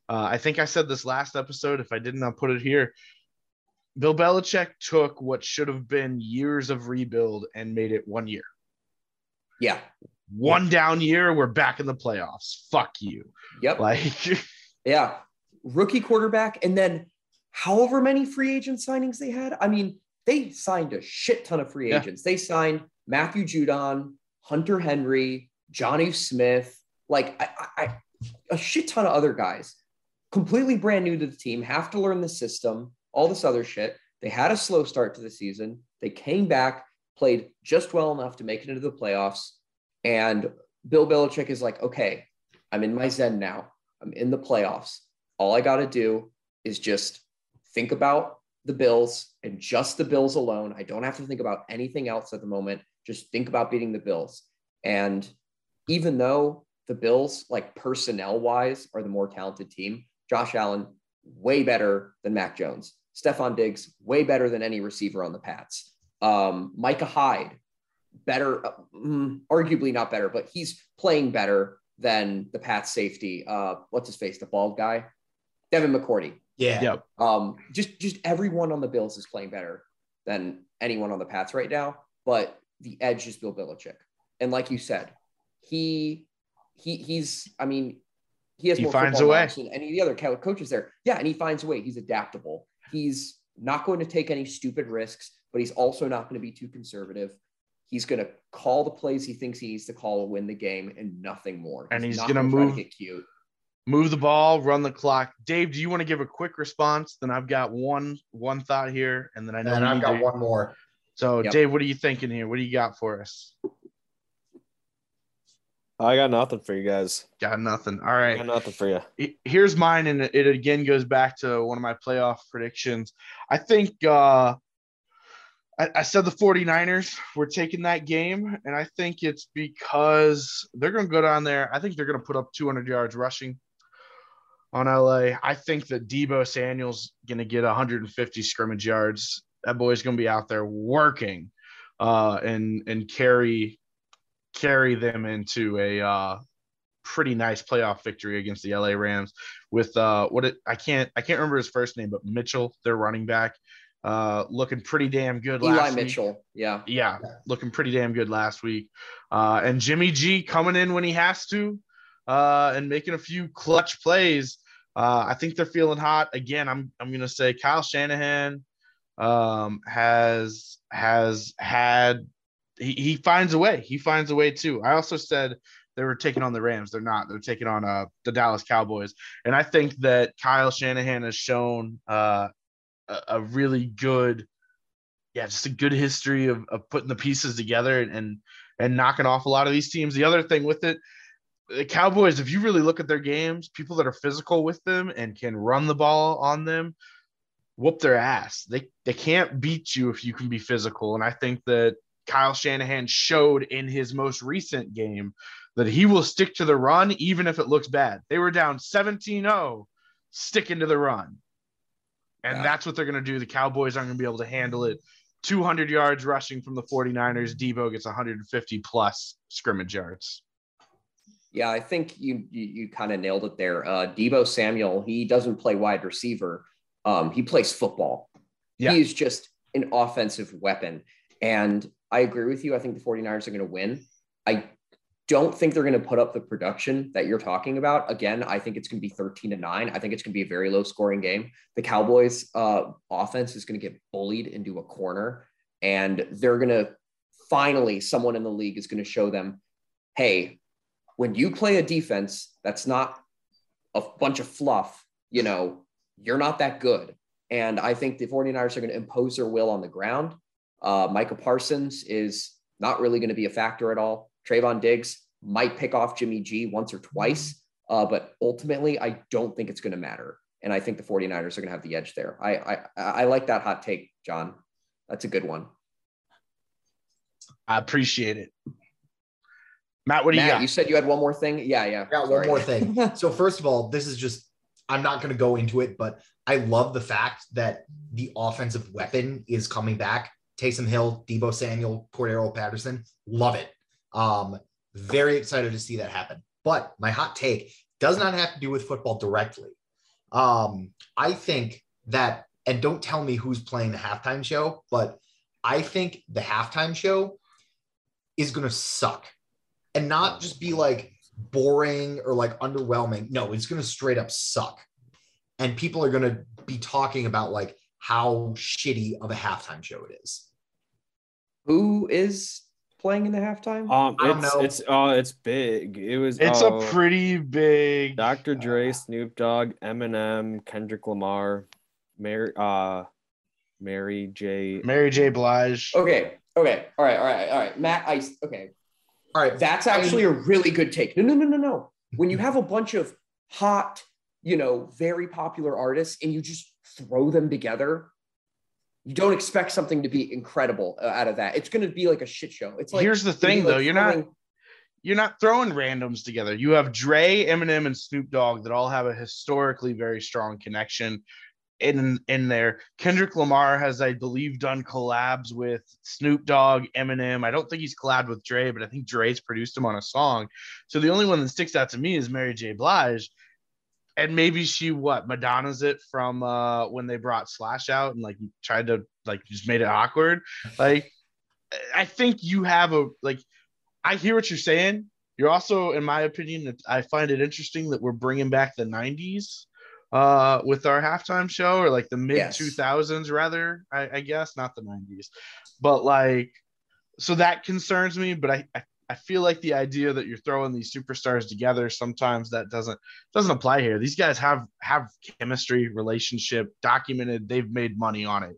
Uh, I think I said this last episode. If I didn't, I'll put it here. Bill Belichick took what should have been years of rebuild and made it one year. Yeah. One down year, we're back in the playoffs. Fuck you. Yep. Like, yeah. Rookie quarterback. And then however many free agent signings they had. I mean, they signed a shit ton of free Yeah. agents. They signed Matthew Judon, Hunter Henry, Jonnu Smith, like I, I- a shit ton of other guys, completely brand new to the team, have to learn the system, all this other shit. They had a slow start to the season. They came back, played just well enough to make it into the playoffs. And Bill Belichick is like, okay, I'm in my zen now. I'm in the playoffs. All I got to do is just think about the Bills and just the Bills alone. I don't have to think about anything else at the moment. Just think about beating the Bills. And even though the Bills, like personnel wise, are the more talented team, Josh Allen, way better than Mac Jones. Stefon Diggs, way better than any receiver on the Pats. Um, Micah Hyde, better, mm, arguably not better, but he's playing better than the Pats safety. Uh, what's his face? The bald guy, Devin McCourty. Yeah. Yep. Um, just just everyone on the Bills is playing better than anyone on the Pats right now. But the edge is Bill Belichick, and like you said, he he he's I mean he has He more finds football a way. than any of the other co- coaches there. Yeah, and he finds a way. He's adaptable. He's not going to take any stupid risks, but he's also not going to be too conservative. He's going to call the plays he thinks he needs to call to win the game and nothing more. And he's not gonna move- get cute. move the ball, run the clock. Dave, do you want to give a quick response? Then I've got one one thought here, and then I know And I've got to- one more. So, Yep. Dave, what are you thinking here? What do you got for us? I got nothing for you guys. Got nothing. All right. Got nothing for you. Here's mine, and it again goes back to one of my playoff predictions. I think uh, I, said the 49ers were taking that game, and I think it's because they're going to go down there. I think they're going to put up 200 yards rushing on LA. I think that Deebo Samuel's going to get 150 scrimmage yards. That boy's going to be out there working uh, and and carry carry them into a uh, pretty nice playoff victory against the LA Rams with uh what it I can't I can't remember his first name, but Mitchell, their running back, uh looking pretty damn good Eli last week. Mitchell. Yeah. Yeah, Yeah. looking pretty damn good last week. Uh and Jimmy G coming in when he has to, uh and making a few clutch plays. Uh I think they're feeling hot. Again, I'm I'm gonna say Kyle Shanahan um has has had he, he finds a way. He finds a way too. I also said they were taking on the Rams. They're not. They're taking on uh, the Dallas Cowboys. And I think that Kyle Shanahan has shown uh, a, really good, yeah, just a good history of, of putting the pieces together and, and and knocking off a lot of these teams. The other thing with it, the Cowboys, if you really look at their games, people that are physical with them and can run the ball on them, whoop their ass. They they can't beat you if you can be physical. And I think that Kyle Shanahan showed in his most recent game that he will stick to the run even if it looks bad. They were down 17-0, sticking to the run. And Yeah. that's what they're going to do. The Cowboys aren't going to be able to handle it. 200 yards rushing from the 49ers. Deebo gets 150 plus scrimmage yards. Yeah, I think you you, you kind of nailed it there. Uh, Deebo Samuel, he doesn't play wide receiver. Um, he plays football. Yeah. He is just an offensive weapon. And I agree with you. I think the 49ers are going to win. I don't think they're going to put up the production that you're talking about. Again, I think it's going to be 13 to 9. I think it's going to be a very low scoring game. The Cowboys uh, offense is going to get bullied into a corner, and they're going to finally, someone in the league is going to show them, hey, when you play a defense that's not a bunch of fluff, you know, you're not that good. And I think the 49ers are going to impose their will on the ground. Uh, Micah Parsons is not really going to be a factor at all. Trevon Diggs might pick off Jimmy G once or twice, uh, but ultimately, I don't think it's going to matter. And I think the 49ers are going to have the edge there. I, I I like that hot take, John. That's a good one. I appreciate it. Matt, what do you got? you said you had one more thing. Yeah, yeah. I got one more thing. So first of all, this is just I'm not going to go into it, but I love the fact that the offensive weapon is coming back. Taysom Hill, Deebo Samuel, Cordarrelle Patterson, love it. Um, very excited to see that happen. But my hot take does not have to do with football directly. Um, I think that and don't tell me who's playing the halftime show, but I think the halftime show is going to suck and not just be like boring or like underwhelming. No, it's going to straight up suck. And people are going to be talking about like how shitty of a halftime show it is. Who is playing in the halftime? Um, I don't it's know. it's uh it's big. It was It's uh, a pretty big. Dr. Dre, Snoop Dogg, Eminem, Kendrick Lamar, Mary uh Mary J. Mary J. Blige. okay. Okay. All right. All right. All right. Matt, Ice. okay. All right. That's actually a really good take. No, no, no, no, no. When you have a bunch of hot, you know, very popular artists and you just throw them together, you don't expect something to be incredible uh, out of that. It's going to be like a shit show. It's like Here's the thing, like though. You're not you're not throwing randoms together. You have Dre, Eminem, and Snoop Dogg that all have a historically very strong connection in in there. Kendrick Lamar has, I believe, done collabs with Snoop Dogg, Eminem. I don't think he's collabed with Dre, but I think Dre's produced him on a song. So the only one that sticks out to me is Mary J. Blige. And maybe she what Madonna's it from uh when they brought Slash out and like tried to like just made it awkward. Like I think you have a like I hear what you're saying. You're also, in my opinion, I find it interesting that we're bringing back the '90s uh, with our halftime show, or like the mid Yes. 2000s, rather. I, I guess not the '90s, but like, so that concerns me. But I, I, I feel like the idea that you're throwing these superstars together sometimes that doesn't doesn't apply here. These guys have have chemistry, relationship documented. They've made money on it.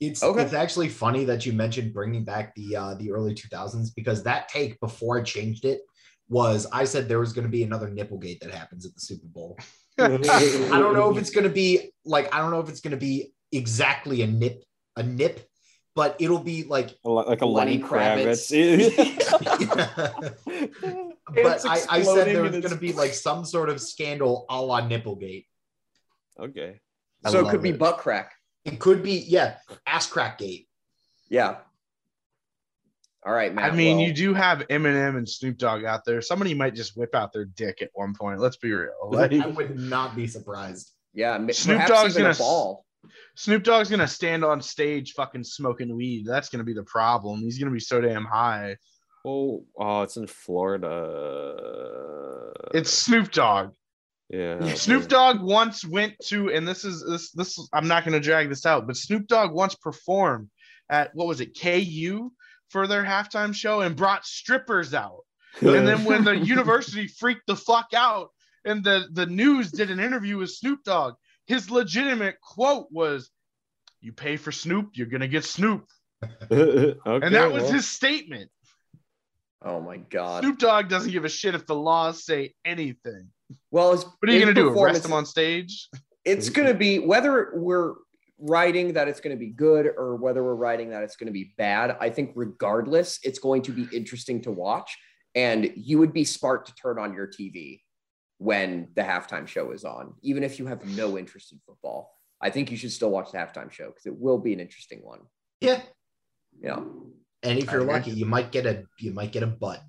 It's Okay. it's actually funny that you mentioned bringing back the uh, the early 2000s because that take before I changed it was I said there was going to be another nipplegate that happens at the Super Bowl. I don't know if it's going to be like I don't know if it's going to be exactly a nip a nip, but it'll be like. like a Lenny Lenny Kravitz. Kravitz. but I, I said exploding there was going to be like some sort of scandal a la nipplegate. okay. I so it love could be butt crack. It could be yeah, ass crack gate. Yeah. All right, Matt. I mean, well, you do have Eminem and Snoop Dogg out there. Somebody might just whip out their dick at one point. Let's be real. Like, I would not be surprised. Yeah, Snoop Dogg's even gonna a s- ball. Snoop Dogg's gonna stand on stage fucking smoking weed. That's gonna be the problem. He's gonna be so damn high. Oh, oh, it's in Florida. It's Snoop Dogg. yeah. Snoop Dogg once went to, and this is this this. I'm not gonna drag this out, but Snoop Dogg once performed at what was it, KU, for their halftime show and brought strippers out. And then when the university freaked the fuck out and the, the news did an interview with Snoop Dogg, his legitimate quote was, You pay for Snoop, you're going to get Snoop. okay, And that was well, his statement. Oh my god. Snoop Dogg doesn't give a shit if the laws say anything. Well, it's, What are you going to do? performance- Arrest him on stage? It's going to be whether we're writing that it's going to be good or whether we're writing that it's going to be bad. I think regardless, it's going to be interesting to watch, and you would be smart to turn on your TV when the halftime show is on, even if you have no interest in football. I think you should still watch the halftime show because it will be an interesting one. Yeah. Yeah, And if you're lucky, you might get a you might get a butt.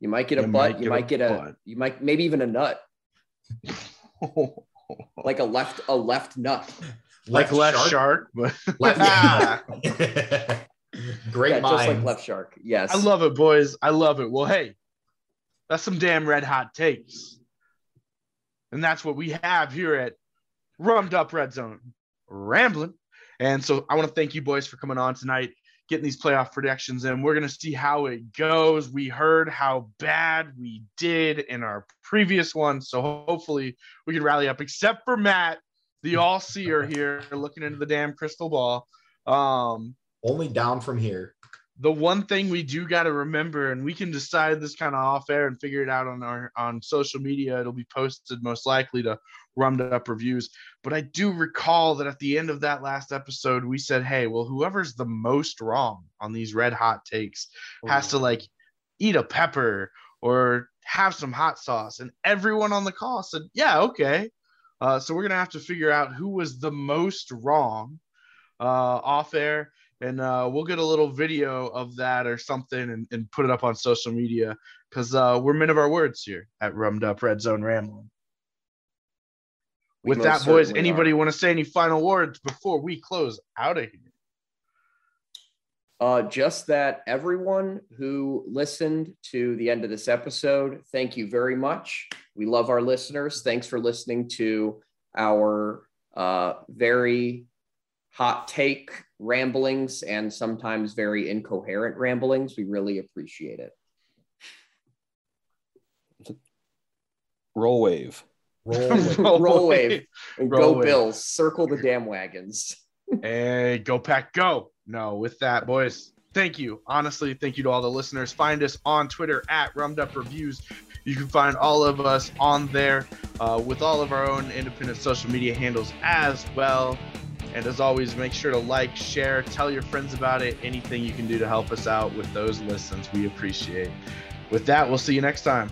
you might get a You butt, might you get might get a, butt. you might maybe even a nut, like a left a left nut. like left shark, but Left, yeah. Great yeah, just like left shark. Yes, I love it, boys. I love it. Well, hey, that's some damn red hot takes. And that's what we have here at Rummed Up Red Zone Rambling. And so I want to thank you boys for coming on tonight, getting these playoff predictions in. We're going to see how it goes. We heard how bad we did in our previous one. So hopefully we can rally up, except for Matt, the all seer here, looking into the damn crystal ball. Um, Only down from here. The one thing we do got to remember and we can decide this kind of off air and figure it out on our on social media it'll be posted most likely to rummed up reviews. But i do recall that at the end of that last episode we said hey well whoever's the most wrong on these red hot takes has to like eat a pepper or have some hot sauce. And everyone on the call said yeah okay. Uh, so we're gonna have to figure out who was the most wrong uh, off air and uh, we'll get a little video of that or something and, and put it up on social media because uh, we're men of our words here at Rummed Up Red Zone Rambling. With that, boys, anybody want to say any final words before we close out of here? Uh, just that everyone who listened to the end of this episode, thank you very much. We love our listeners. Thanks for listening to our uh, very hot take ramblings and sometimes very incoherent ramblings. We really appreciate it. Roll wave. Roll. Roll wave and Roll go wave. Bills. Circle the damn wagons. Hey, go pack, go. No, with that, boys, thank you. Honestly, thank you to all the listeners. Find us on Twitter at Rummed Up Reviews. You can find all of us on there uh, with all of our own independent social media handles as well. And as always, make sure to like, share, tell your friends about it. Anything you can do to help us out with those listens, we appreciate. With that, we'll see you next time.